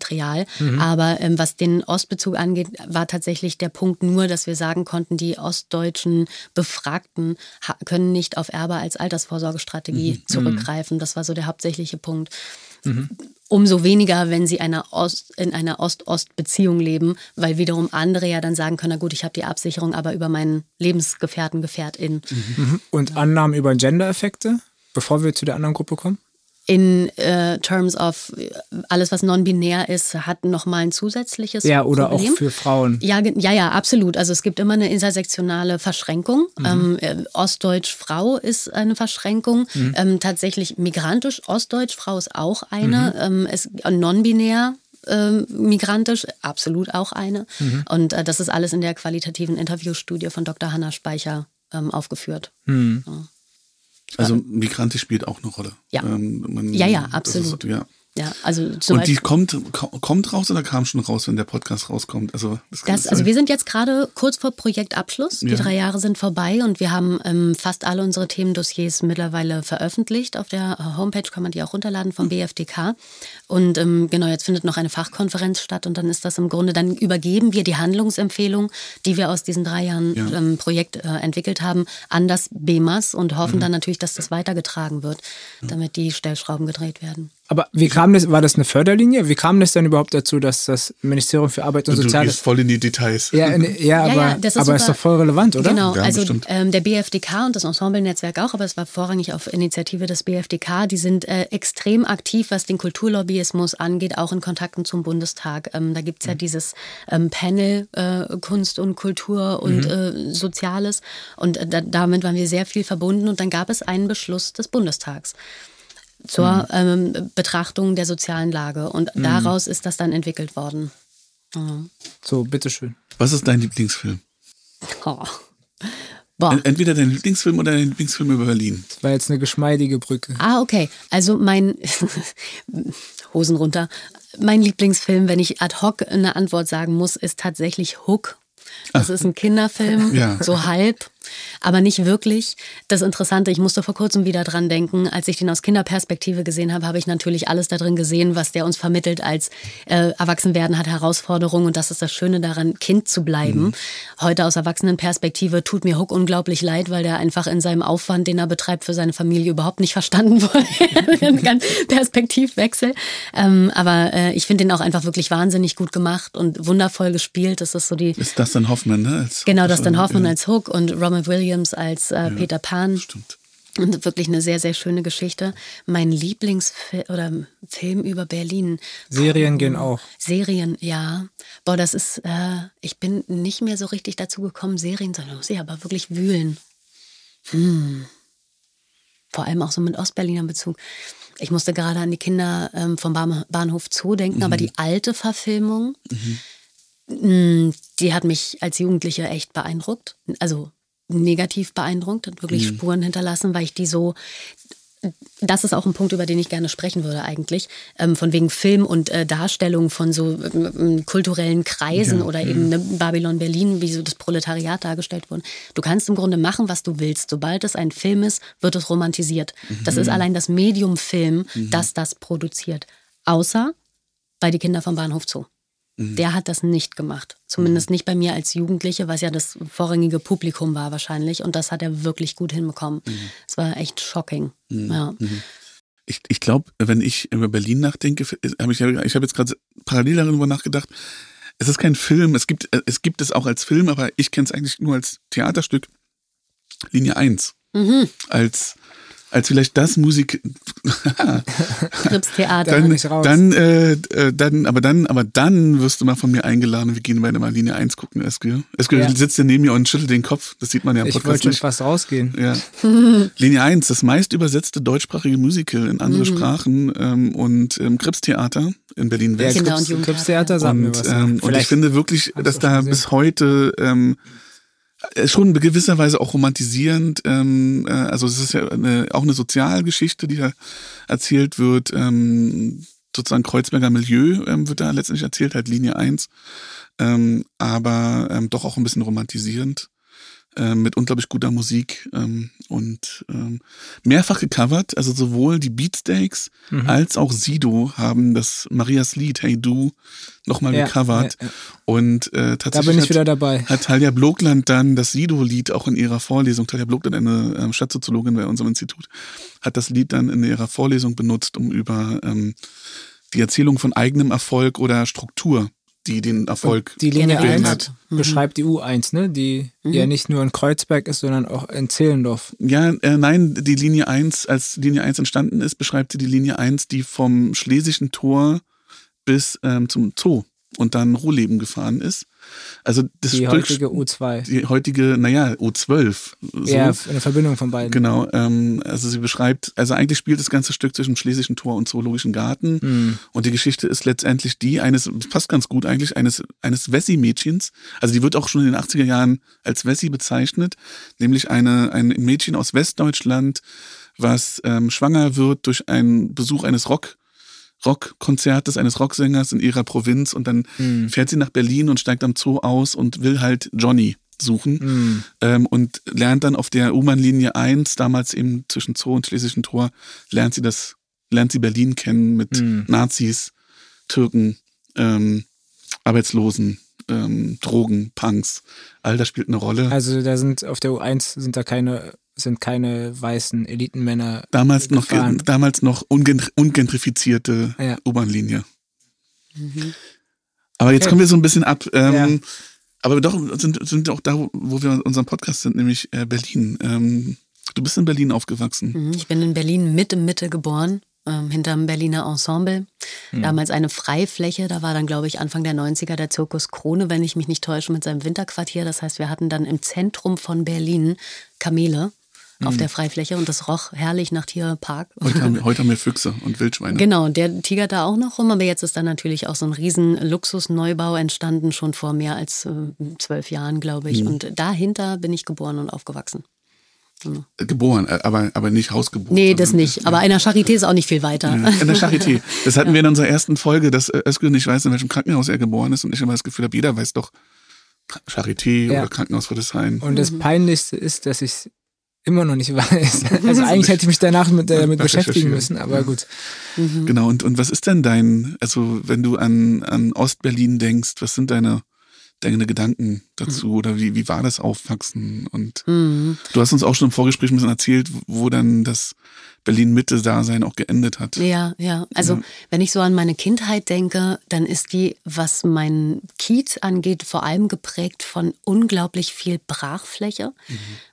Mhm. Aber ähm, was den Ostbezug angeht, war tatsächlich der Punkt nur, dass wir sagen konnten, die ostdeutschen Befragten können nicht auf Erbe als Altersvorsorgestrategie mhm. zurückgreifen. Das war so der hauptsächliche Punkt. Mhm. Umso weniger, wenn sie einer Ost, in einer Ost-Ost-Beziehung leben, weil wiederum andere ja dann sagen können, na gut, ich habe die Absicherung aber über meinen Lebensgefährten, Gefährtin. Mhm. Und Annahmen über Gender-Effekte, bevor wir zu der anderen Gruppe kommen? In äh, terms of alles, was non-binär ist, hat nochmal ein zusätzliches Ja, oder Problem. auch für Frauen. Ja, ja, ja, absolut. Also es gibt immer eine intersektionale Verschränkung. Mhm. Ähm, äh, Ostdeutsch-Frau ist eine Verschränkung. Mhm. Ähm, tatsächlich migrantisch, Ostdeutsch-Frau ist auch eine. Mhm. Ähm, non-binär ähm, migrantisch, absolut auch eine. Mhm. Und äh, das ist alles in der qualitativen Interviewstudie von Dr. Hanna Speicher ähm, aufgeführt. Mhm. Ja. Also Migrantisch spielt auch eine Rolle. Ja, ähm, man, ja, ja, absolut. Ist, ja. Ja, also zum Und die kommt, ko- kommt raus oder kam schon raus, wenn der Podcast rauskommt? Also, das, Das, also wir sind jetzt gerade kurz vor Projektabschluss. Die Ja. drei Jahre sind vorbei und wir haben ähm, fast alle unsere Themendossiers mittlerweile veröffentlicht. Auf der äh, Homepage kann man die auch runterladen vom BFDK. Und ähm, genau, jetzt findet noch eine Fachkonferenz statt und dann ist das im Grunde, dann übergeben wir die Handlungsempfehlung, die wir aus diesen drei Jahren Ja. ähm, Projekt äh, entwickelt haben, an das BEMAS und Mhm. hoffen dann natürlich, dass das weitergetragen wird, damit die Stellschrauben gedreht werden. Aber wie kam das, war das eine Förderlinie? Wie kam das denn überhaupt dazu, dass das Ministerium für Arbeit und du Soziales. gehst voll in die Details. Ja, in, ja, Ja, aber, ja, das ist aber ist doch voll relevant, oder? Genau, Ja, also ähm, der BFDK und das Ensemble-Netzwerk auch, aber es war vorrangig auf Initiative des BFDK. Die sind äh, extrem aktiv, was den Kulturlobbyismus angeht, auch in Kontakten zum Bundestag. Ähm, da gibt's Mhm. ja dieses ähm, Panel äh, Kunst und Kultur und Mhm. äh, Soziales und äh, da, damit waren wir sehr viel verbunden und dann gab es einen Beschluss des Bundestags zur Mhm. ähm, Betrachtung der sozialen Lage und daraus ist das dann entwickelt worden. Ja. So, bitteschön. Was ist dein Lieblingsfilm? Oh. Entweder dein Lieblingsfilm oder dein Lieblingsfilm über Berlin. Das war jetzt eine geschmeidige Brücke. Ah, okay. Also mein Hosen runter. Mein Lieblingsfilm, wenn ich ad hoc eine Antwort sagen muss, ist tatsächlich Hook. Das ist ein Kinderfilm, Ja. so halb, aber nicht wirklich. Das Interessante, ich musste vor kurzem wieder dran denken, als ich den aus Kinderperspektive gesehen habe, habe ich natürlich alles da drin gesehen, was der uns vermittelt als äh, Erwachsenwerden hat Herausforderungen und das ist das Schöne daran, Kind zu bleiben. Heute aus Erwachsenenperspektive tut mir Hook unglaublich leid, weil der einfach in seinem Aufwand, den er betreibt für seine Familie, überhaupt nicht verstanden wurde. Ein ganz Perspektivwechsel. Ähm, aber äh, ich finde den auch einfach wirklich wahnsinnig gut gemacht und wundervoll gespielt. Das ist so die Ist das dann Hoffmann, ne? Als, Genau, Dustin Hoffman ja, als Hook und Robin Williams als äh, Peter Pan. Stimmt. Und wirklich eine sehr, sehr schöne Geschichte. Mein Lieblingsfilm oder Film über Berlin. Serien gehen auch. Serien, ja. Boah, das ist, äh, ich bin nicht mehr so richtig dazu gekommen, Serien, sondern muss ich aber wirklich wühlen. Hm. Vor allem auch so mit Ostberliner Bezug. Ich musste gerade an die Kinder ähm, vom Bahn- Bahnhof Zoo denken, aber die alte Verfilmung, mh, die hat mich als Jugendliche echt beeindruckt. Also negativ beeindruckt, hat wirklich Spuren hinterlassen, weil ich die so das ist auch ein Punkt, über den ich gerne sprechen würde eigentlich, ähm, von wegen Film und äh, Darstellung von so ähm, kulturellen Kreisen oder eben ne, Babylon Berlin, wie so das Proletariat dargestellt wurde. Du kannst im Grunde machen, was du willst. Sobald es ein Film ist, wird es romantisiert. Das ist allein das Medium Film, das das produziert. Außer bei die Kinder vom Bahnhof Zoo. Der hat das nicht gemacht. Zumindest nicht bei mir als Jugendliche, was ja das vorrangige Publikum war wahrscheinlich. Und das hat er wirklich gut hinbekommen. Es war echt shocking. Ja. Ich, ich glaube, wenn ich über Berlin nachdenke, habe ich, ich habe jetzt gerade parallel darüber nachgedacht. Es ist kein Film, es gibt, es gibt es auch als Film, aber ich kenne es eigentlich nur als Theaterstück. Linie 1. Mhm. Als, als vielleicht das Musik. Krips-Theater. Dann- dann, äh, äh, dann, aber dann, aber dann wirst du mal von mir eingeladen. Wir gehen beide mal Linie 1 gucken, Eskil. Eskil Ja. sitzt hier neben mir und schüttelt den Kopf. Das sieht man ja im Ich wollte Podcast nicht. fast rausgehen. Ja. Linie 1, das meist übersetzte deutschsprachige Musical in andere Mhm. Sprachen ähm, und ähm, Krips-Theater in Jugendtheater. Krips-Theater sagt mir Und, was. ähm, und ich finde wirklich, dass da bis heute ähm, äh, schon in gewisser Weise auch romantisierend, ähm, äh, also es ist ja eine, auch eine Sozialgeschichte, die da erzählt wird, ähm, sozusagen Kreuzberger Milieu ähm, wird da letztendlich erzählt, halt Linie 1, ähm, aber ähm, doch auch ein bisschen romantisierend. Ähm, mit unglaublich guter Musik ähm, und ähm, mehrfach gecovert. Also sowohl die Beatsteaks Mhm. als auch Sido haben das Marias Lied Hey Du nochmal Ja, gecovert. ja, ja. Und äh, Da tatsächlich bin ich hat, wieder dabei. hat Talja Blokland dann das Sido-Lied auch in ihrer Vorlesung, Talja Blokland, eine ähm, Stadtsoziologin bei unserem Institut, hat das Lied dann in ihrer Vorlesung benutzt, um über ähm, die Erzählung von eigenem Erfolg oder Struktur, die den Erfolg Die Linie generiert 1 hat. Mhm. beschreibt die U1, ne? die ja nicht nur in Kreuzberg ist, sondern auch in Zehlendorf. Ja, äh, nein, die Linie 1, als Linie 1 entstanden ist, beschreibt sie die Linie 1, die vom Schlesischen Tor bis ähm, zum Zoo und dann Ruhleben gefahren ist. Also das Die Stück, heutige U2. die heutige, naja, U12. So. Ja, eine Verbindung von beiden. Genau, ähm, also sie beschreibt, also eigentlich spielt das ganze Stück zwischen Schlesischen Tor und Zoologischen Garten. Hm. Und die Geschichte ist letztendlich die eines, passt ganz gut eigentlich, eines, eines Wessi-Mädchens. Also die wird auch schon in den 80er Jahren als Wessi bezeichnet, nämlich eine, ein Mädchen aus Westdeutschland, was ähm, schwanger wird durch einen Besuch eines Rock, Rockkonzertes eines Rocksängers in ihrer Provinz und dann Mhm. fährt sie nach Berlin und steigt am Zoo aus und will halt Johnny suchen Mhm. ähm, und lernt dann auf der U-Bahn-Linie 1, damals eben zwischen Zoo und Schlesischen Tor, lernt sie das, lernt sie Berlin kennen mit Mhm. Nazis, Türken, ähm, Arbeitslosen, ähm, Drogen, Punks. All das spielt eine Rolle. Also da sind auf der U1 sind da keine, sind keine weißen Elitenmänner. damals noch, damals noch ungen- ungentrifizierte Ja. U-Bahn-Linie. Aber jetzt Okay. kommen wir so ein bisschen ab. Ähm, Ja. Aber doch sind, sind auch da, wo wir in unserem Podcast sind, nämlich äh, Berlin. Ähm, du bist in Berlin aufgewachsen. Mhm, Ich bin in Berlin Mitte Mitte geboren, ähm, hinterm Berliner Ensemble. Damals eine Freifläche, da war dann, glaube ich, Anfang der 90er der Zirkus Krone, wenn ich mich nicht täusche, mit seinem Winterquartier. Das heißt, wir hatten dann im Zentrum von Berlin Kamele auf der Freifläche und das roch herrlich nach Tierpark. Heute haben, wir, heute haben wir Füchse und Wildschweine. Genau, der tigert da auch noch rum, aber jetzt ist da natürlich auch so ein riesen Luxusneubau entstanden, schon vor mehr als äh, zwölf Jahren, glaube ich. Und dahinter bin ich geboren und aufgewachsen. Äh, Geboren, äh, aber, aber nicht hausgeboren. Nee, das nicht. Aber einer Charité ist auch nicht viel weiter. Ja, in der Charité. Das hatten wir in unserer ersten Folge, dass Özgür nicht weiß, in welchem Krankenhaus er geboren ist und ich immer das Gefühl habe, jeder weiß doch Charité Ja. oder Krankenhaus Friedrichshain. Und das Peinlichste ist, dass ich immer noch nicht weiß. Also eigentlich hätte ich mich danach mit, äh, damit beschäftigen müssen, aber gut. Genau, und, und was ist denn dein, also wenn du an, an Ostberlin denkst, was sind deine, deine Gedanken dazu oder wie, wie war das Aufwachsen? Und Mhm. du hast uns auch schon im Vorgespräch ein bisschen erzählt, wo dann das Berlin-Mitte-Dasein auch geendet hat. Ja, ja. Also wenn ich so an meine Kindheit denke, dann ist die, was mein Kiez angeht, vor allem geprägt von unglaublich viel Brachfläche.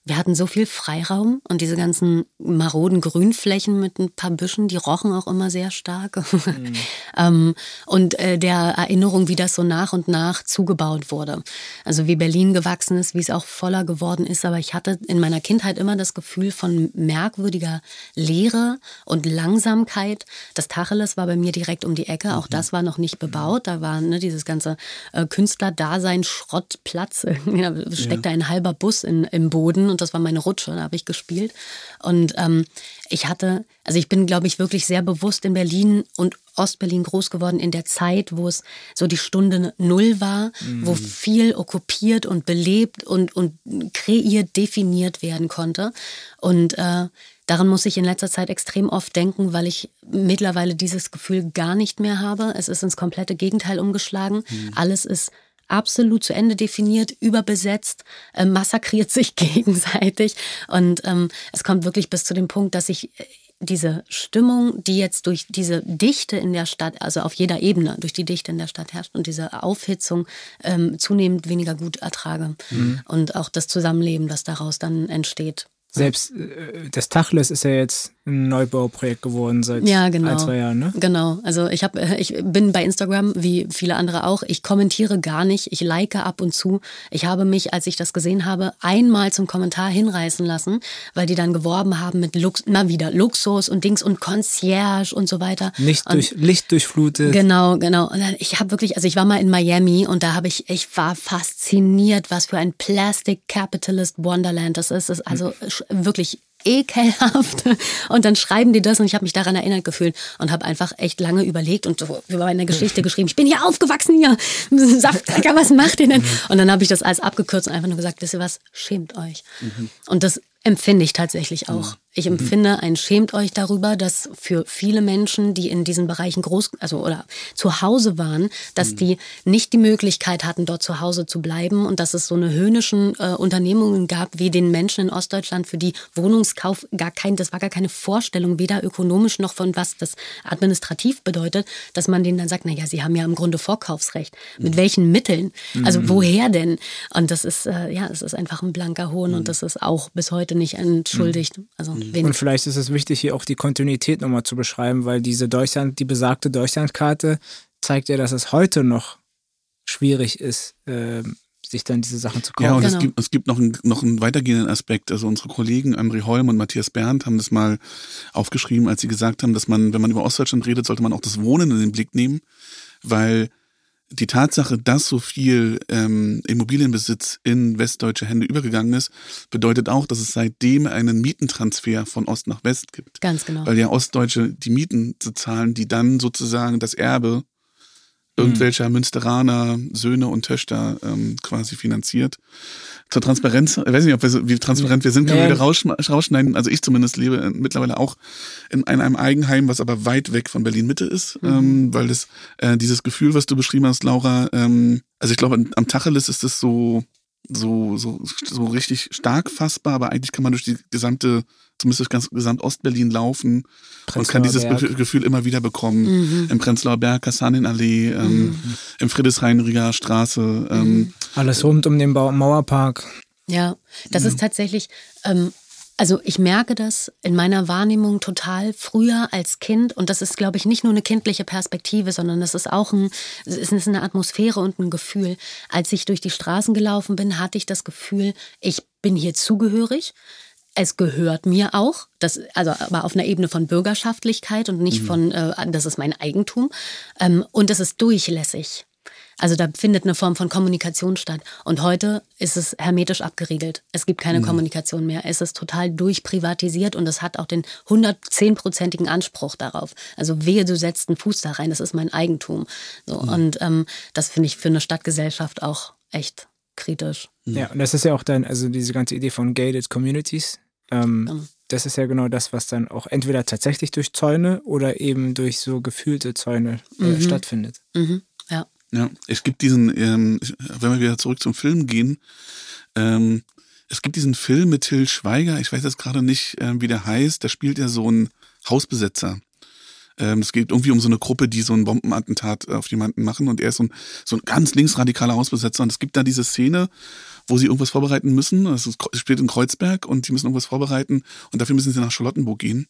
Wir hatten so viel Freiraum und diese ganzen maroden Grünflächen mit ein paar Büschen, die rochen auch immer sehr stark. ähm, und äh, der Erinnerung, wie das so nach und nach zugebaut wurde. Also wie Berlin gewachsen ist, wie es auch voller geworden ist. Aber ich hatte in meiner Kindheit immer das Gefühl von merkwürdiger Leere und Langsamkeit. Das Tacheles war bei mir direkt um die Ecke. Auch das war noch nicht bebaut. Da war ne, dieses ganze äh, Künstlerdasein, Schrottplatz. Da steckte ein halber Bus in, im Boden und das war meine Rutsche. Da habe ich gespielt. Und ähm, ich hatte, also ich bin, glaube ich, wirklich sehr bewusst in Berlin und Ostberlin groß geworden in der Zeit, wo es so die Stunde Null war, wo viel okkupiert und belebt und, und kreiert, definiert werden konnte. Und äh, daran muss ich in letzter Zeit extrem oft denken, weil ich mittlerweile dieses Gefühl gar nicht mehr habe. Es ist ins komplette Gegenteil umgeschlagen. Alles ist absolut zu Ende definiert, überbesetzt, äh, massakriert sich gegenseitig. Und ähm, es kommt wirklich bis zu dem Punkt, dass ich äh, diese Stimmung, die jetzt durch diese Dichte in der Stadt, also auf jeder Ebene durch die Dichte in der Stadt herrscht und diese Aufhitzung ähm, zunehmend weniger gut ertrage. Und auch das Zusammenleben, das daraus dann entsteht. Selbst äh, das Tachles ist ja jetzt ein Neubauprojekt geworden seit Ja, genau. ein, zwei Jahren, ne? Genau. Also ich habe, ich bin bei Instagram wie viele andere auch. Ich kommentiere gar nicht. Ich like ab und zu. Ich habe mich, als ich das gesehen habe, einmal zum Kommentar hinreißen lassen, weil die dann geworben haben mit Lux, na wieder Luxus und Dings und Concierge und so weiter. Nicht und durch Licht durchflutet. Genau, genau. Und dann, ich habe wirklich, also ich war mal in Miami und da habe ich, ich war fasziniert, was für ein Plastic Capitalist Wonderland das ist. Das ist also sch- wirklich ekelhaft. Und dann schreiben die das und ich habe mich daran erinnert gefühlt und habe einfach echt lange überlegt und so über meine Geschichte geschrieben. Ich bin hier aufgewachsen hier, Saftträger, was macht ihr denn? Und dann habe ich das alles abgekürzt und einfach nur gesagt, wisst ihr was, schämt euch. Und das empfinde ich tatsächlich auch. Ich empfinde ein schämt euch darüber, dass für viele Menschen, die in diesen Bereichen groß, also oder zu Hause waren, dass die nicht die Möglichkeit hatten, dort zu Hause zu bleiben und dass es so eine höhnischen äh, Unternehmungen gab, wie den Menschen in Ostdeutschland, für die Wohnungskauf gar kein, das war gar keine Vorstellung, weder ökonomisch noch von was das administrativ bedeutet, dass man denen dann sagt, na ja, sie haben ja im Grunde Vorkaufsrecht. Mit welchen Mitteln? Also woher denn? Und das ist, äh, ja, es ist einfach ein blanker Hohn und das ist auch bis heute nicht entschuldigt. Also Und wenig. vielleicht ist es wichtig, hier auch die Kontinuität nochmal zu beschreiben, weil diese Deutschland, die besagte Deutschlandkarte zeigt ja, dass es heute noch schwierig ist, ähm, sich dann diese Sachen zu kaufen. Ja, und Genau. es gibt, es gibt noch, einen, noch einen weitergehenden Aspekt. Also unsere Kollegen André Holm und Matthias Berndt haben das mal aufgeschrieben, als sie gesagt haben, dass man, wenn man über Ostdeutschland redet, sollte man auch das Wohnen in den Blick nehmen, weil die Tatsache, dass so viel ähm, Immobilienbesitz in westdeutsche Hände übergegangen ist, bedeutet auch, dass es seitdem einen Mietentransfer von Ost nach West gibt. Ganz genau. Weil ja Ostdeutsche die Mieten zahlen, die dann sozusagen das Erbe irgendwelcher Münsteraner Söhne und Töchter ähm, quasi finanziert. Zur Transparenz, ich weiß nicht, ob wir, so- wie transparent wir sind, können wir Nee. wieder rausschma- rausschneiden. Also ich zumindest lebe äh, mittlerweile auch in einem Eigenheim, was aber weit weg von Berlin-Mitte ist, ähm, weil das äh, dieses Gefühl, was du beschrieben hast, Laura, ähm, also ich glaube, am Tacheles ist es so, so, so, so richtig stark fassbar, aber eigentlich kann man durch die gesamte, zumindest durch ganz gesamt Ostberlin laufen und kann dieses Berg. Be- Gefühl immer wieder bekommen. Im Prenzlauer Berg, Kassaninallee, ähm, im Friedrichshainiger Straße. Ähm, Alles rund um den Bau Mauerpark. Ja, das ist tatsächlich, ähm, also ich merke das in meiner Wahrnehmung total früher als Kind und das ist, glaube ich, nicht nur eine kindliche Perspektive, sondern das ist auch ein, es ist eine Atmosphäre und ein Gefühl. Als ich durch die Straßen gelaufen bin, hatte ich das Gefühl, ich bin hier zugehörig. Es gehört mir auch, das, also aber auf einer Ebene von Bürgerschaftlichkeit und nicht von, äh, das ist mein Eigentum. Ähm, und es ist durchlässig. Also da findet eine Form von Kommunikation statt. Und heute ist es hermetisch abgeriegelt. Es gibt keine Kommunikation mehr. Es ist total durchprivatisiert und es hat auch den 110-prozentigen Anspruch darauf. Also wehe, du setzt einen Fuß da rein, das ist mein Eigentum. So, Und ähm, das finde ich für eine Stadtgesellschaft auch echt kritisch. Ja, und das ist ja auch dann, also diese ganze Idee von gated communities. Ähm, Genau. Das ist ja genau das, was dann auch entweder tatsächlich durch Zäune oder eben durch so gefühlte Zäune äh, stattfindet. Mhm. Ja. ja, es gibt diesen, ähm, wenn wir wieder zurück zum Film gehen, ähm, es gibt diesen Film mit Till Schweiger, ich weiß jetzt gerade nicht, ähm, wie der heißt, da spielt er so einen Hausbesetzer. Ähm, es geht irgendwie um so eine Gruppe, die so ein Bombenattentat auf jemanden machen und er ist so ein, so ein ganz linksradikaler Hausbesetzer und es gibt da diese Szene, wo sie irgendwas vorbereiten müssen. Es spielt in Kreuzberg und die müssen irgendwas vorbereiten und dafür müssen sie nach Charlottenburg gehen.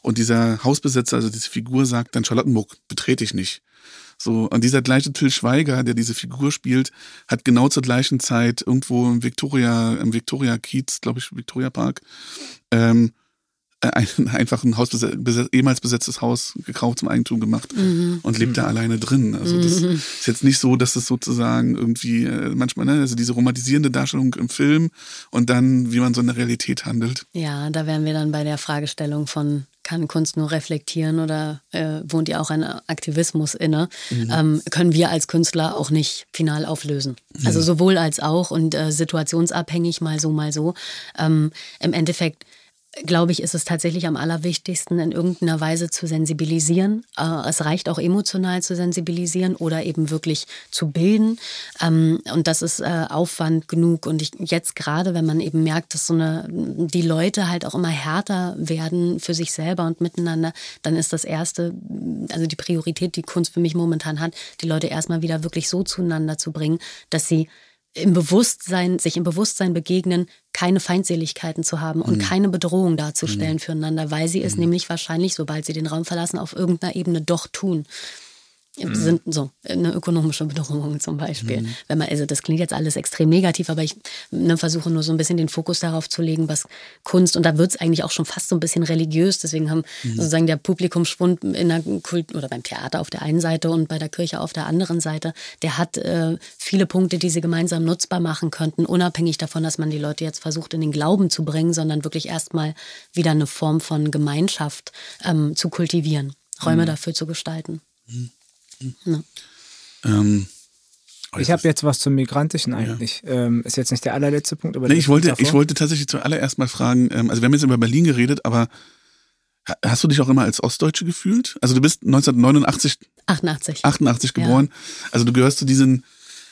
Und dieser Hausbesetzer, also diese Figur, sagt dann, Charlottenburg betrete ich nicht. So, und dieser gleiche Till Schweiger, der diese Figur spielt, hat genau zur gleichen Zeit irgendwo im Victoria, im Victoria Kiez, glaube ich, Victoria Park, ähm, äh, ein, einfach ein Haus ehemals besetztes Haus gekauft zum Eigentum gemacht und lebt da alleine drin. Also das ist jetzt nicht so, dass es sozusagen irgendwie äh, manchmal, ne, also diese romantisierende Darstellung im Film und dann, wie man so in der Realität handelt. Ja, da wären wir dann bei der Fragestellung von, kann Kunst nur reflektieren oder äh, wohnt ihr auch ein Aktivismus inne? Ähm, können wir als Künstler auch nicht final auflösen. Also sowohl als auch und äh, situationsabhängig mal so, mal so. Ähm, Im Endeffekt glaube ich, ist es tatsächlich am allerwichtigsten, in irgendeiner Weise zu sensibilisieren. Äh, es reicht auch emotional zu sensibilisieren oder eben wirklich zu bilden. Ähm, und das ist äh, Aufwand genug. Und ich, jetzt gerade, wenn man eben merkt, dass so eine, die Leute halt auch immer härter werden für sich selber und miteinander, dann ist das Erste, also die Priorität, die Kunst für mich momentan hat, die Leute erstmal wieder wirklich so zueinander zu bringen, dass sie im Bewusstsein, sich im Bewusstsein begegnen, keine Feindseligkeiten zu haben und keine Bedrohung darzustellen füreinander, weil sie es nämlich wahrscheinlich, sobald sie den Raum verlassen, auf irgendeiner Ebene doch tun. Sind so eine ökonomische Bedrohung zum Beispiel. Wenn man, also das klingt jetzt alles extrem negativ, aber ich ne, versuche nur so ein bisschen den Fokus darauf zu legen, was Kunst, und da wird es eigentlich auch schon fast so ein bisschen religiös, deswegen haben sozusagen der Publikumsschwund in der Kult oder beim Theater auf der einen Seite und bei der Kirche auf der anderen Seite, der hat äh, viele Punkte, die sie gemeinsam nutzbar machen könnten, unabhängig davon, dass man die Leute jetzt versucht, in den Glauben zu bringen, sondern wirklich erstmal wieder eine Form von Gemeinschaft ähm, zu kultivieren, Räume dafür zu gestalten. Ne? Ähm, Ich habe jetzt was zum Migrantischen eigentlich. Ähm, ist jetzt nicht der allerletzte Punkt, aber Nee, ich wollte, davor. ich wollte tatsächlich zuallererst mal fragen, ähm, also wir haben jetzt über Berlin geredet, aber ha- hast du dich auch immer als Ostdeutsche gefühlt? Also du bist 1989, 88. 88 geboren. Also du gehörst zu diesen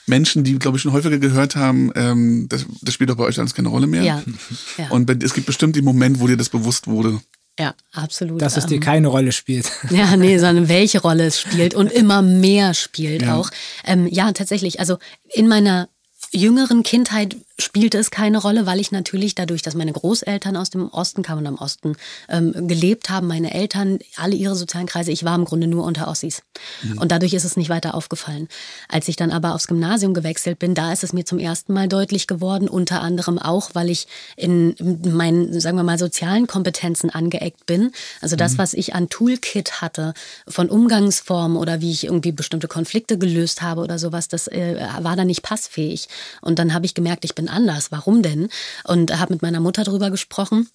Menschen, die, glaube ich, schon häufiger gehört haben, ähm, das, das spielt doch bei euch alles keine Rolle mehr. Ja, ja. Und es gibt bestimmt den Moment, wo dir das bewusst wurde. Ja, absolut. dass es dir ähm, keine Rolle spielt. Ja, nee, sondern welche Rolle es spielt und immer mehr spielt Ja. auch. Ähm, ja, tatsächlich. Also in meiner jüngeren Kindheit spielte es keine Rolle, weil ich natürlich dadurch, dass meine Großeltern aus dem Osten kamen und am Osten ähm, gelebt haben, meine Eltern, alle ihre sozialen Kreise, ich war im Grunde nur unter Ossis. Mhm. Und dadurch ist es nicht weiter aufgefallen. Als ich dann aber aufs Gymnasium gewechselt bin, da ist es mir zum ersten Mal deutlich geworden, unter anderem auch, weil ich in meinen, sagen wir mal, sozialen Kompetenzen angeeckt bin. Also das, mhm. was ich an Toolkit hatte, von Umgangsformen oder wie ich irgendwie bestimmte Konflikte gelöst habe oder sowas, das äh, war da nicht passfähig. Und dann habe ich gemerkt, ich bin bisschen anders. Warum denn? Und habe mit meiner Mutter darüber gesprochen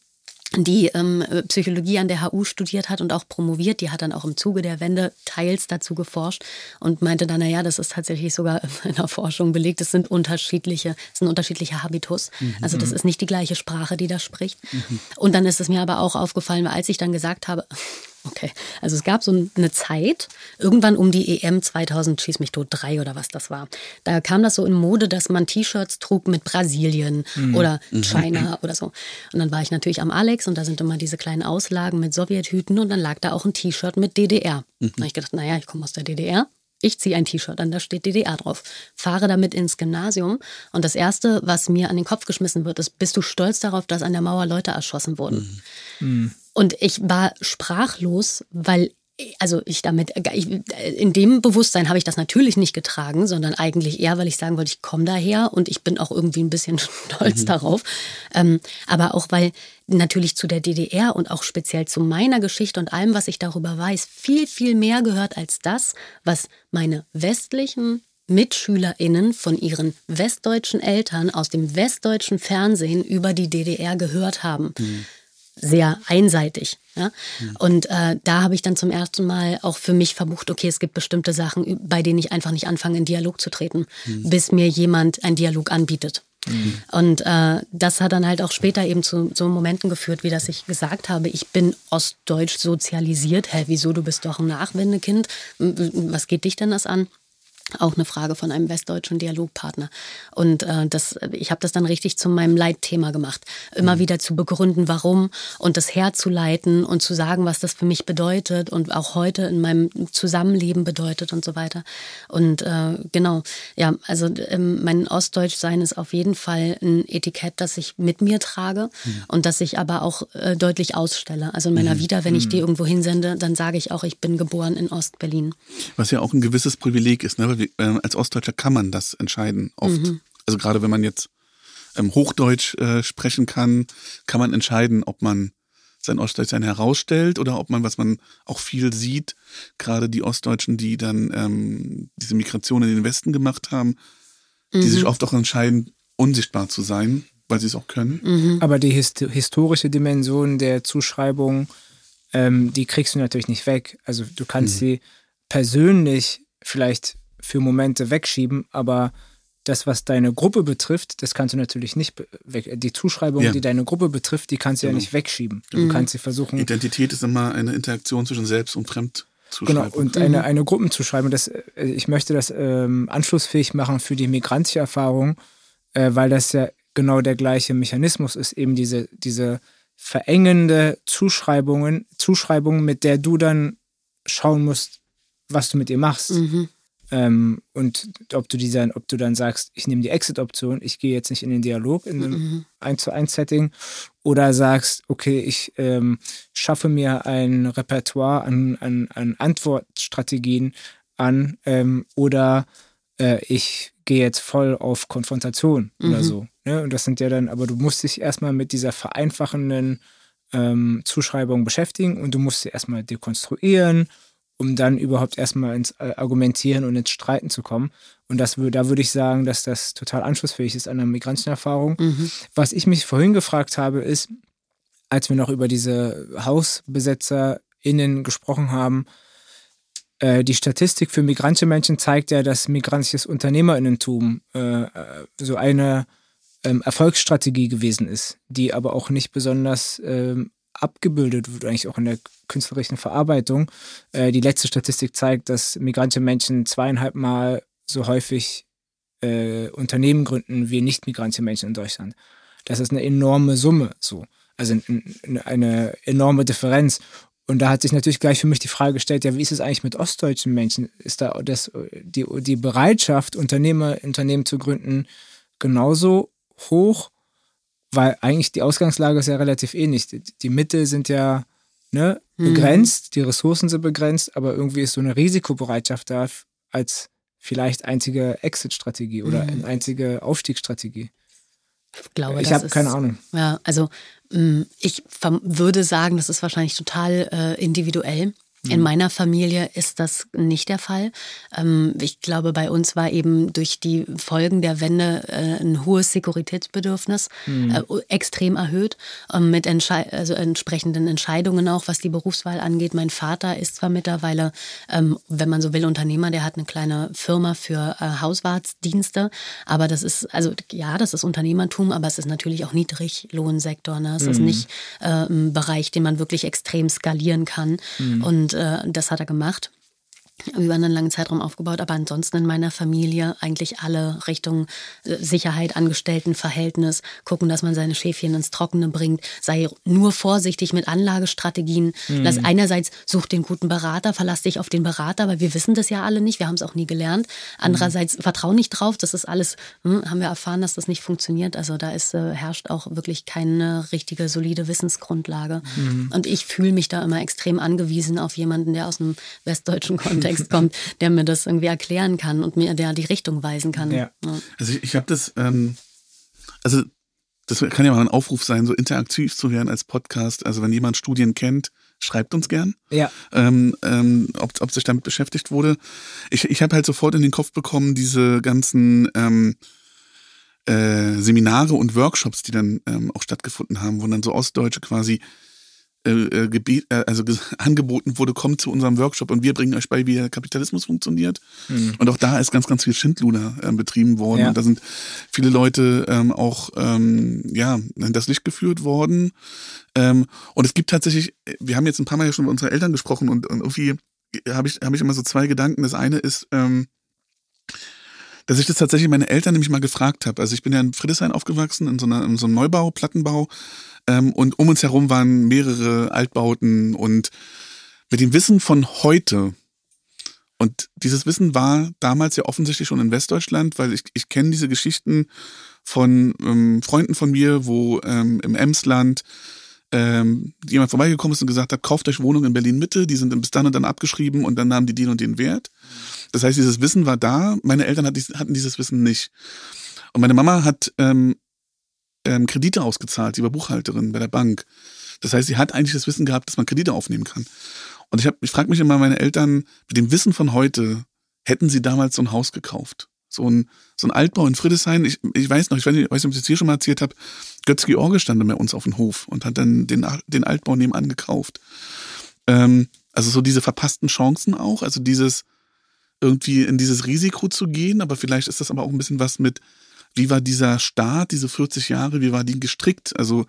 die ähm, Psychologie an der HU studiert hat und auch promoviert. Die hat dann auch im Zuge der Wende teils dazu geforscht und meinte dann, naja, das ist tatsächlich sogar in der Forschung belegt, es sind unterschiedliche, es sind unterschiedliche Habitus. Mhm. Also das ist nicht die gleiche Sprache, die da spricht. Mhm. Und dann ist es mir aber auch aufgefallen, weil als ich dann gesagt habe, Okay, also es gab so eine Zeit, irgendwann um die EM 2000, schieß mich tot, drei oder was das war. Da kam das so in Mode, dass man T-Shirts trug mit Brasilien mhm. oder mhm. China oder so. Und dann war ich natürlich am Alex und da sind immer diese kleinen Auslagen mit Sowjethüten und dann lag da auch ein T-Shirt mit DDR. Mhm. Da habe ich gedacht, naja, ich komme aus der DDR. Ich ziehe ein T-Shirt an, da steht DDR drauf. Fahre damit ins Gymnasium und das Erste, was mir an den Kopf geschmissen wird, ist, bist du stolz darauf, dass an der Mauer Leute erschossen wurden? Mhm. Und ich war sprachlos, weil also ich damit, in dem Bewusstsein habe ich das natürlich nicht getragen, sondern eigentlich eher, weil ich sagen wollte, ich komme daher und ich bin auch irgendwie ein bisschen stolz mhm. darauf. Ähm, aber auch, weil natürlich zu der DDR und auch speziell zu meiner Geschichte und allem, was ich darüber weiß, viel, viel mehr gehört als das, was meine westlichen MitschülerInnen von ihren westdeutschen Eltern aus dem westdeutschen Fernsehen über die DDR gehört haben. Mhm sehr einseitig. Ja? Mhm. Und äh, da habe ich dann zum ersten Mal auch für mich verbucht, okay, es gibt bestimmte Sachen, bei denen ich einfach nicht anfange, in Dialog zu treten, mhm. bis mir jemand einen Dialog anbietet. Mhm. Und äh, das hat dann halt auch später eben zu so Momenten geführt, wie dass ich gesagt habe, ich bin ostdeutsch sozialisiert. Hä, wieso, du bist doch ein Nachwendekind? Was geht dich denn das an? Auch eine Frage von einem westdeutschen Dialogpartner. Und äh, das, ich habe das dann richtig zu meinem Leitthema gemacht. Immer mhm. wieder zu begründen, warum und das herzuleiten und zu sagen, was das für mich bedeutet und auch heute in meinem Zusammenleben bedeutet und so weiter. Und äh, genau, ja, also ähm, mein Ostdeutschsein ist auf jeden Fall ein Etikett, das ich mit mir trage mhm. und das ich aber auch äh, deutlich ausstelle. Also in meiner mhm. Vita, wenn ich die mhm. irgendwo hinsende, dann sage ich auch, ich bin geboren in Ostberlin. Was ja auch ein gewisses Privileg ist, ne? Weil äh, als Ostdeutscher kann man das entscheiden oft. Mhm. Also gerade wenn man jetzt ähm, Hochdeutsch äh, sprechen kann, kann man entscheiden, ob man sein Ostdeutschsein herausstellt oder ob man, was man auch viel sieht, gerade die Ostdeutschen, die dann ähm, diese Migration in den Westen gemacht haben, mhm. die sich oft auch entscheiden, unsichtbar zu sein, weil sie es auch können. Mhm. Aber die hist historische Dimension der Zuschreibung, ähm, die kriegst du natürlich nicht weg. Also du kannst mhm. sie persönlich vielleicht für Momente wegschieben, aber das, was deine Gruppe betrifft, das kannst du natürlich nicht weg. Die Zuschreibung, ja. die deine Gruppe betrifft, die kannst du genau. ja nicht wegschieben. Du mhm. kannst sie versuchen. Identität ist immer eine Interaktion zwischen Selbst und Fremd. Genau, und mhm. eine, eine Gruppenzuschreibung. Das, äh, ich möchte das ähm, anschlussfähig machen für die migrantische Erfahrung, äh, weil das ja genau der gleiche Mechanismus ist, eben diese, diese verengende Zuschreibungen, Zuschreibung, mit der du dann schauen musst, was du mit ihr machst. Mhm. Ähm, und ob du, die ob du dann sagst, ich nehme die Exit-Option, ich gehe jetzt nicht in den Dialog in einem mhm. 1 zu 1 Setting, oder sagst, okay, ich ähm, schaffe mir ein Repertoire an, an, an Antwortstrategien an ähm, oder äh, ich gehe jetzt voll auf Konfrontation mhm. oder so. Ne? Und das sind ja dann, aber du musst dich erstmal mit dieser vereinfachenden ähm, Zuschreibung beschäftigen und du musst sie erstmal dekonstruieren um dann überhaupt erstmal ins äh, Argumentieren und ins Streiten zu kommen. Und das, da würde ich sagen, dass das total anschlussfähig ist an der Migrantenerfahrung. Mhm. Was ich mich vorhin gefragt habe, ist, als wir noch über diese HausbesetzerInnen gesprochen haben, äh, die Statistik für migrantische Menschen zeigt ja, dass migrantisches Unternehmerinnentum äh, so eine ähm, Erfolgsstrategie gewesen ist, die aber auch nicht besonders ähm, abgebildet wird, eigentlich auch in der künstlerischen Verarbeitung. Äh, die letzte Statistik zeigt, dass migrantische Menschen zweieinhalb Mal so häufig äh, Unternehmen gründen wie nicht-migrantische Menschen in Deutschland. Das ist eine enorme Summe, so. Also eine enorme Differenz. Und da hat sich natürlich gleich für mich die Frage gestellt, ja, wie ist es eigentlich mit ostdeutschen Menschen? Ist da das, die, die Bereitschaft, Unternehmer, Unternehmen zu gründen, genauso hoch, weil eigentlich die Ausgangslage ist ja relativ ähnlich. Die, Mittel sind ja ne, Mhm. begrenzt, die Ressourcen sind begrenzt, aber irgendwie ist so eine Risikobereitschaft da als vielleicht einzige Exit-Strategie oder Mhm. einzige Aufstiegsstrategie. Ich glaube, ich habe keine Ahnung. Ja, also mh, ich würde sagen, das ist wahrscheinlich total äh, individuell. In Mhm. meiner Familie ist das nicht der Fall. Ähm, ich glaube, bei uns war eben durch die Folgen der Wende äh, ein hohes Sekuritätsbedürfnis Mhm. äh, extrem erhöht, ähm, mit also entsprechenden Entscheidungen auch, was die Berufswahl angeht. Mein Vater ist zwar mittlerweile, ähm, wenn man so will, Unternehmer, der hat eine kleine Firma für äh, Hauswartsdienste, aber das ist, also ja, das ist Unternehmertum, aber es ist natürlich auch Niedriglohnsektor. Ne? Es ist nicht ein Bereich, den man wirklich extrem skalieren kann. Und äh, das hat er gemacht über einen langen Zeitraum aufgebaut, aber ansonsten in meiner Familie eigentlich alle Richtung äh, Sicherheit, Angestelltenverhältnis, gucken, dass man seine Schäfchen ins Trockene bringt, sei nur vorsichtig mit Anlagestrategien. Lass einerseits such den guten Berater, verlass dich auf den Berater, weil wir wissen das ja alle nicht, wir haben es auch nie gelernt. Andererseits vertrau nicht drauf, das ist alles, hm, haben wir erfahren, dass das nicht funktioniert. Also da ist, äh, herrscht auch wirklich keine richtige solide Wissensgrundlage. Und ich fühle mich da immer extrem angewiesen auf jemanden, der aus einem westdeutschen Kontext kommt, der mir das irgendwie erklären kann und mir der die Richtung weisen kann. Ja. Also ich, ich habe das, ähm, also das kann ja mal ein Aufruf sein, so interaktiv zu werden als Podcast. Also wenn jemand Studien kennt, schreibt uns gern, Ja, ähm, ähm, ob, ob sich damit beschäftigt wurde. Ich, ich habe halt sofort in den Kopf bekommen, diese ganzen ähm, äh, Seminare und Workshops, die dann ähm, auch stattgefunden haben, wo dann so Ostdeutsche quasi äh, äh, gebet, äh, also ge- angeboten wurde, kommt zu unserem Workshop und wir bringen euch bei, wie der Kapitalismus funktioniert. Und auch da ist ganz, ganz viel Schindluder ähm, betrieben worden. Ja. Und da sind viele Leute ähm, auch ähm, ja, in das Licht geführt worden. Ähm, und es gibt tatsächlich, wir haben jetzt ein paar Mal ja schon mit unseren Eltern gesprochen und, und irgendwie habe ich, habe ich immer so zwei Gedanken. Das eine ist, ähm, dass ich das tatsächlich meine Eltern nämlich mal gefragt habe. Also ich bin ja in Friedrichshain aufgewachsen, in so, einer, in so einem Neubau, Plattenbau. Ähm, und um uns herum waren mehrere Altbauten und mit dem Wissen von heute, und dieses Wissen war damals ja offensichtlich schon in Westdeutschland, weil ich, ich kenne diese Geschichten von ähm, Freunden von mir, wo ähm, im Emsland ähm, jemand vorbeigekommen ist und gesagt hat, kauft euch Wohnungen in Berlin Mitte, die sind bis dann und dann abgeschrieben und dann nahmen die den und den Wert. Das heißt, dieses Wissen war da, meine Eltern hatten dieses Wissen nicht. Und meine Mama hat ähm, ähm, Kredite ausgezahlt, sie war Buchhalterin bei der Bank. Das heißt, sie hat eigentlich das Wissen gehabt, dass man Kredite aufnehmen kann. Und ich, ich frage mich immer, meine Eltern, mit dem Wissen von heute, hätten sie damals so ein Haus gekauft? So ein, so ein Altbau in Friedrichshain. Ich, ich weiß noch, ich weiß nicht, ob ich das hier schon mal erzählt habe. Götz George stand bei uns auf dem Hof und hat dann den, den Altbau nebenan gekauft. Ähm, also so diese verpassten Chancen auch, also dieses irgendwie in dieses Risiko zu gehen, aber vielleicht ist das aber auch ein bisschen was mit, wie war dieser Staat, diese 40 Jahre, wie war die gestrickt? Also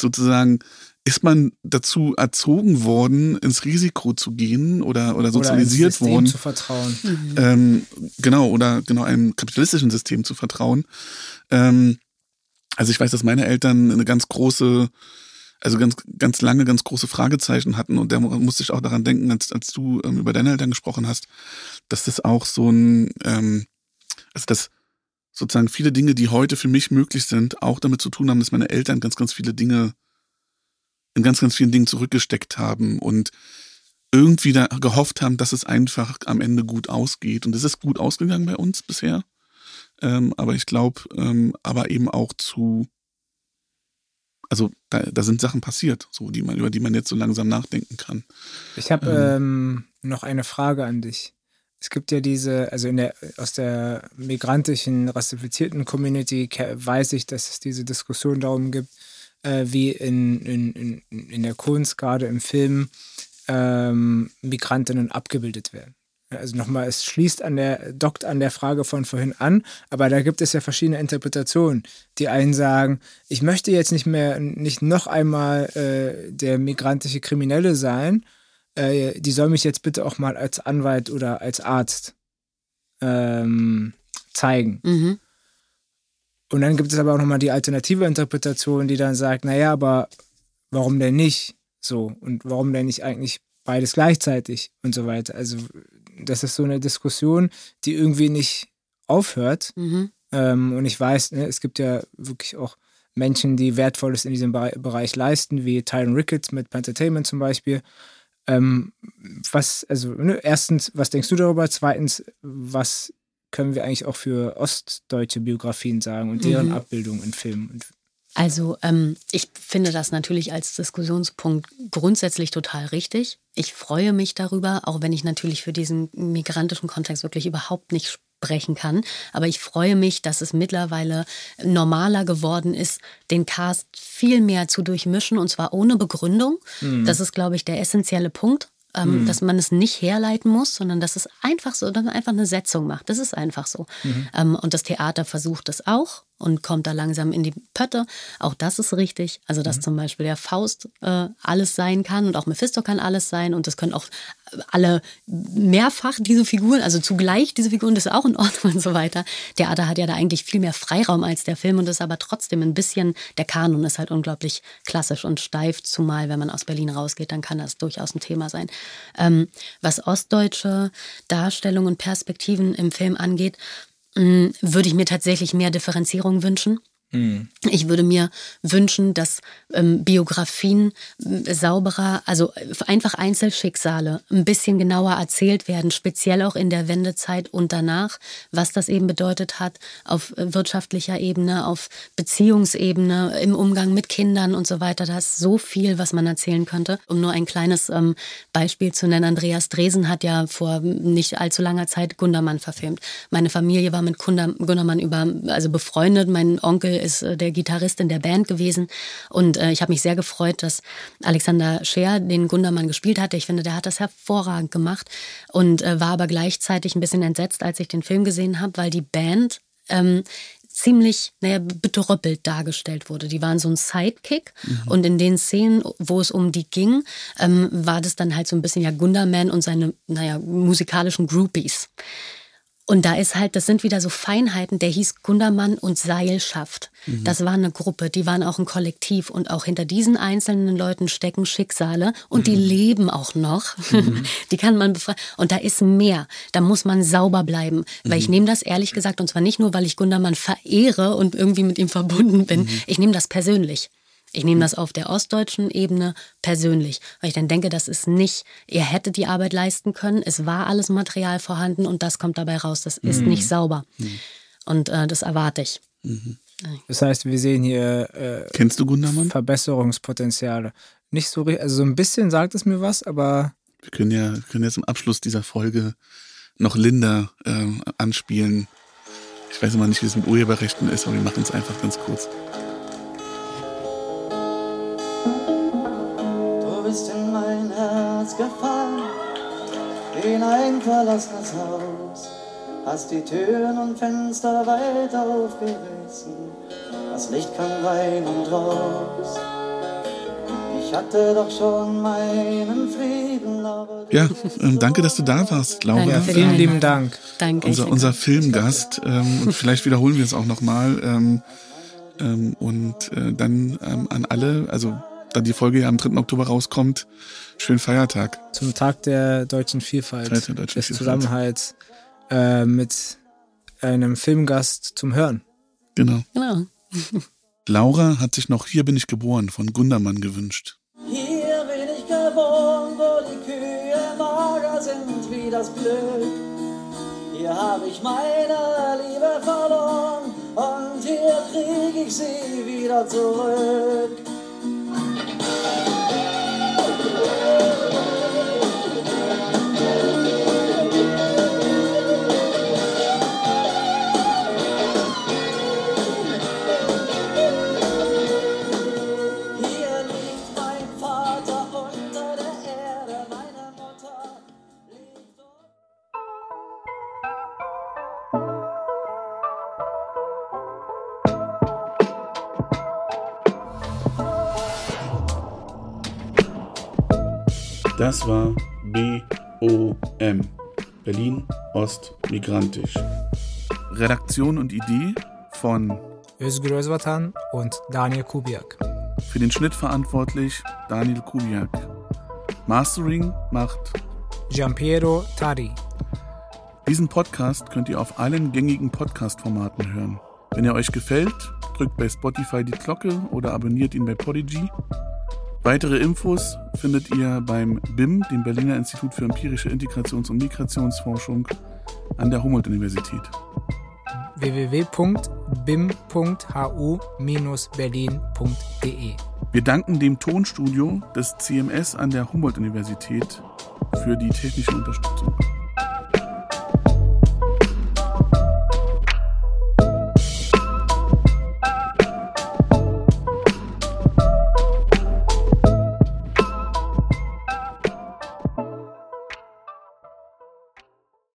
sozusagen, ist man dazu erzogen worden, ins Risiko zu gehen oder, oder sozialisiert oder worden? zu vertrauen. ähm, genau, oder genau einem kapitalistischen System zu vertrauen. Ähm, also ich weiß, dass meine Eltern eine ganz große, also ganz, ganz lange ganz große Fragezeichen hatten und da musste ich auch daran denken, als, als du ähm, über deine Eltern gesprochen hast, dass das auch so ein, ähm, also dass sozusagen viele Dinge, die heute für mich möglich sind, auch damit zu tun haben, dass meine Eltern ganz, ganz viele Dinge in ganz, ganz vielen Dingen zurückgesteckt haben und irgendwie da gehofft haben, dass es einfach am Ende gut ausgeht. Und es ist gut ausgegangen bei uns bisher. Ähm, aber ich glaube, ähm, aber eben auch zu, also da, da sind Sachen passiert, so die man, über die man jetzt so langsam nachdenken kann. Ich habe ähm, noch eine Frage an dich. Es gibt ja diese, also in der, aus der migrantischen, rassifizierten Community weiß ich, dass es diese Diskussion darum gibt, äh, wie in, in, in, in der Kunst, gerade im Film, ähm, Migrantinnen abgebildet werden. Also nochmal, es schließt an der, dockt an der Frage von vorhin an, aber da gibt es ja verschiedene Interpretationen. Die einen sagen, ich möchte jetzt nicht mehr, nicht noch einmal äh, der migrantische Kriminelle sein, äh, die soll mich jetzt bitte auch mal als Anwalt oder als Arzt ähm, zeigen. Mhm. Und dann gibt es aber auch nochmal die alternative Interpretation, die dann sagt, naja, aber warum denn nicht so? Und warum denn nicht eigentlich beides gleichzeitig und so weiter? Also das ist so eine Diskussion, die irgendwie nicht aufhört. Mhm. Ähm, und ich weiß, ne, es gibt ja wirklich auch Menschen, die Wertvolles in diesem Bereich leisten, wie Tyron Ricketts mit Entertainment zum Beispiel. Ähm, was, also, ne, erstens, was denkst du darüber? Zweitens, was können wir eigentlich auch für ostdeutsche Biografien sagen und deren mhm. Abbildung in Filmen? Also ähm, ich finde das natürlich als Diskussionspunkt grundsätzlich total richtig. Ich freue mich darüber, auch wenn ich natürlich für diesen migrantischen Kontext wirklich überhaupt nicht sprechen kann. Aber ich freue mich, dass es mittlerweile normaler geworden ist, den Cast viel mehr zu durchmischen und zwar ohne Begründung. Mhm. Das ist, glaube ich, der essentielle Punkt ähm, mhm. dass man es nicht herleiten muss, sondern dass es einfach so, dass man einfach eine Setzung macht. Das ist einfach so. Mhm. Ähm, und das Theater versucht es auch und kommt da langsam in die Pötte. Auch das ist richtig. Also, dass mhm. zum Beispiel der Faust äh, alles sein kann und auch Mephisto kann alles sein und das können auch alle mehrfach diese Figuren, also zugleich diese Figuren, das ist auch in Ordnung und so weiter. Theater hat ja da eigentlich viel mehr Freiraum als der Film und ist aber trotzdem ein bisschen, der Kanon ist halt unglaublich klassisch und steif, zumal wenn man aus Berlin rausgeht, dann kann das durchaus ein Thema sein. Ähm, was ostdeutsche Darstellungen und Perspektiven im Film angeht, würde ich mir tatsächlich mehr Differenzierung wünschen. Ich würde mir wünschen, dass ähm, Biografien äh, sauberer, also einfach Einzelschicksale ein bisschen genauer erzählt werden, speziell auch in der Wendezeit und danach, was das eben bedeutet hat auf äh, wirtschaftlicher Ebene, auf Beziehungsebene, im Umgang mit Kindern und so weiter. Da ist so viel, was man erzählen könnte. Um nur ein kleines ähm, Beispiel zu nennen, Andreas Dresen hat ja vor nicht allzu langer Zeit Gundermann verfilmt. Meine Familie war mit Gundermann über, also befreundet. Mein Onkel ist äh, der Gitarrist in der Band gewesen. Und äh, ich habe mich sehr gefreut, dass Alexander Scher den Gundermann gespielt hatte. Ich finde, der hat das hervorragend gemacht und äh, war aber gleichzeitig ein bisschen entsetzt, als ich den Film gesehen habe, weil die Band ähm, ziemlich, naja, bedröppelt dargestellt wurde. Die waren so ein Sidekick mhm. und in den Szenen, wo es um die ging, ähm, war das dann halt so ein bisschen ja Gunderman und seine, naja, musikalischen Groupies. Und da ist halt, das sind wieder so Feinheiten, der hieß Gundermann und Seilschaft. Mhm. Das war eine Gruppe, die waren auch ein Kollektiv und auch hinter diesen einzelnen Leuten stecken Schicksale und mhm. die leben auch noch. Mhm. die kann man befreien. Und da ist mehr. Da muss man sauber bleiben. Weil ich mhm. nehme das ehrlich gesagt, und zwar nicht nur, weil ich Gundermann verehre und irgendwie mit ihm verbunden bin. Mhm. Ich nehme das persönlich. Ich nehme das auf der ostdeutschen Ebene persönlich, weil ich dann denke, das ist nicht, ihr hättet die Arbeit leisten können, es war alles Material vorhanden und das kommt dabei raus, das ist mhm. nicht sauber. Mhm. Und äh, das erwarte ich. Mhm. Das heißt, wir sehen hier äh, Kennst du Gundermann? Verbesserungspotenziale. Nicht so richtig, also so ein bisschen sagt es mir was, aber. Wir können ja, können ja zum Abschluss dieser Folge noch Linda äh, anspielen. Ich weiß immer nicht, wie es mit Urheberrechten ist, aber wir machen es einfach ganz kurz. Herz gefallen in ein verlassenes Haus. Hast die Türen und Fenster weit aufgerissen, das Licht kam rein und raus. Ich hatte doch schon meinen Frieden, aber Ja, ähm, danke, dass du da warst, Laura. Ja, vielen lieben Dank. Danke. Unser, unser Filmgast. Ähm, und vielleicht wiederholen wir es auch nochmal. Ähm, ähm, und äh, dann ähm, an alle, also da die Folge ja am 3. Oktober rauskommt, schönen Feiertag. Zum Tag der deutschen Vielfalt, der deutschen des Vielfalt. Zusammenhalts äh, mit einem Filmgast zum Hören. Genau. genau. Laura hat sich noch Hier bin ich geboren von Gundermann gewünscht. Hier bin ich geboren, wo die Kühe mager sind wie das Glück. Hier habe ich meine Liebe verloren und hier krieg ich sie wieder zurück. Das war BOM, Berlin Ost Migrantisch. Redaktion und Idee von Özgür Özvatan und Daniel Kubiak. Für den Schnitt verantwortlich Daniel Kubiak. Mastering macht Giampiero Tari. Diesen Podcast könnt ihr auf allen gängigen Podcast-Formaten hören. Wenn er euch gefällt, drückt bei Spotify die Glocke oder abonniert ihn bei Podigy. Weitere Infos findet ihr beim BIM, dem Berliner Institut für empirische Integrations- und Migrationsforschung an der Humboldt-Universität. www.bim.hu-berlin.de Wir danken dem Tonstudio des CMS an der Humboldt-Universität für die technische Unterstützung.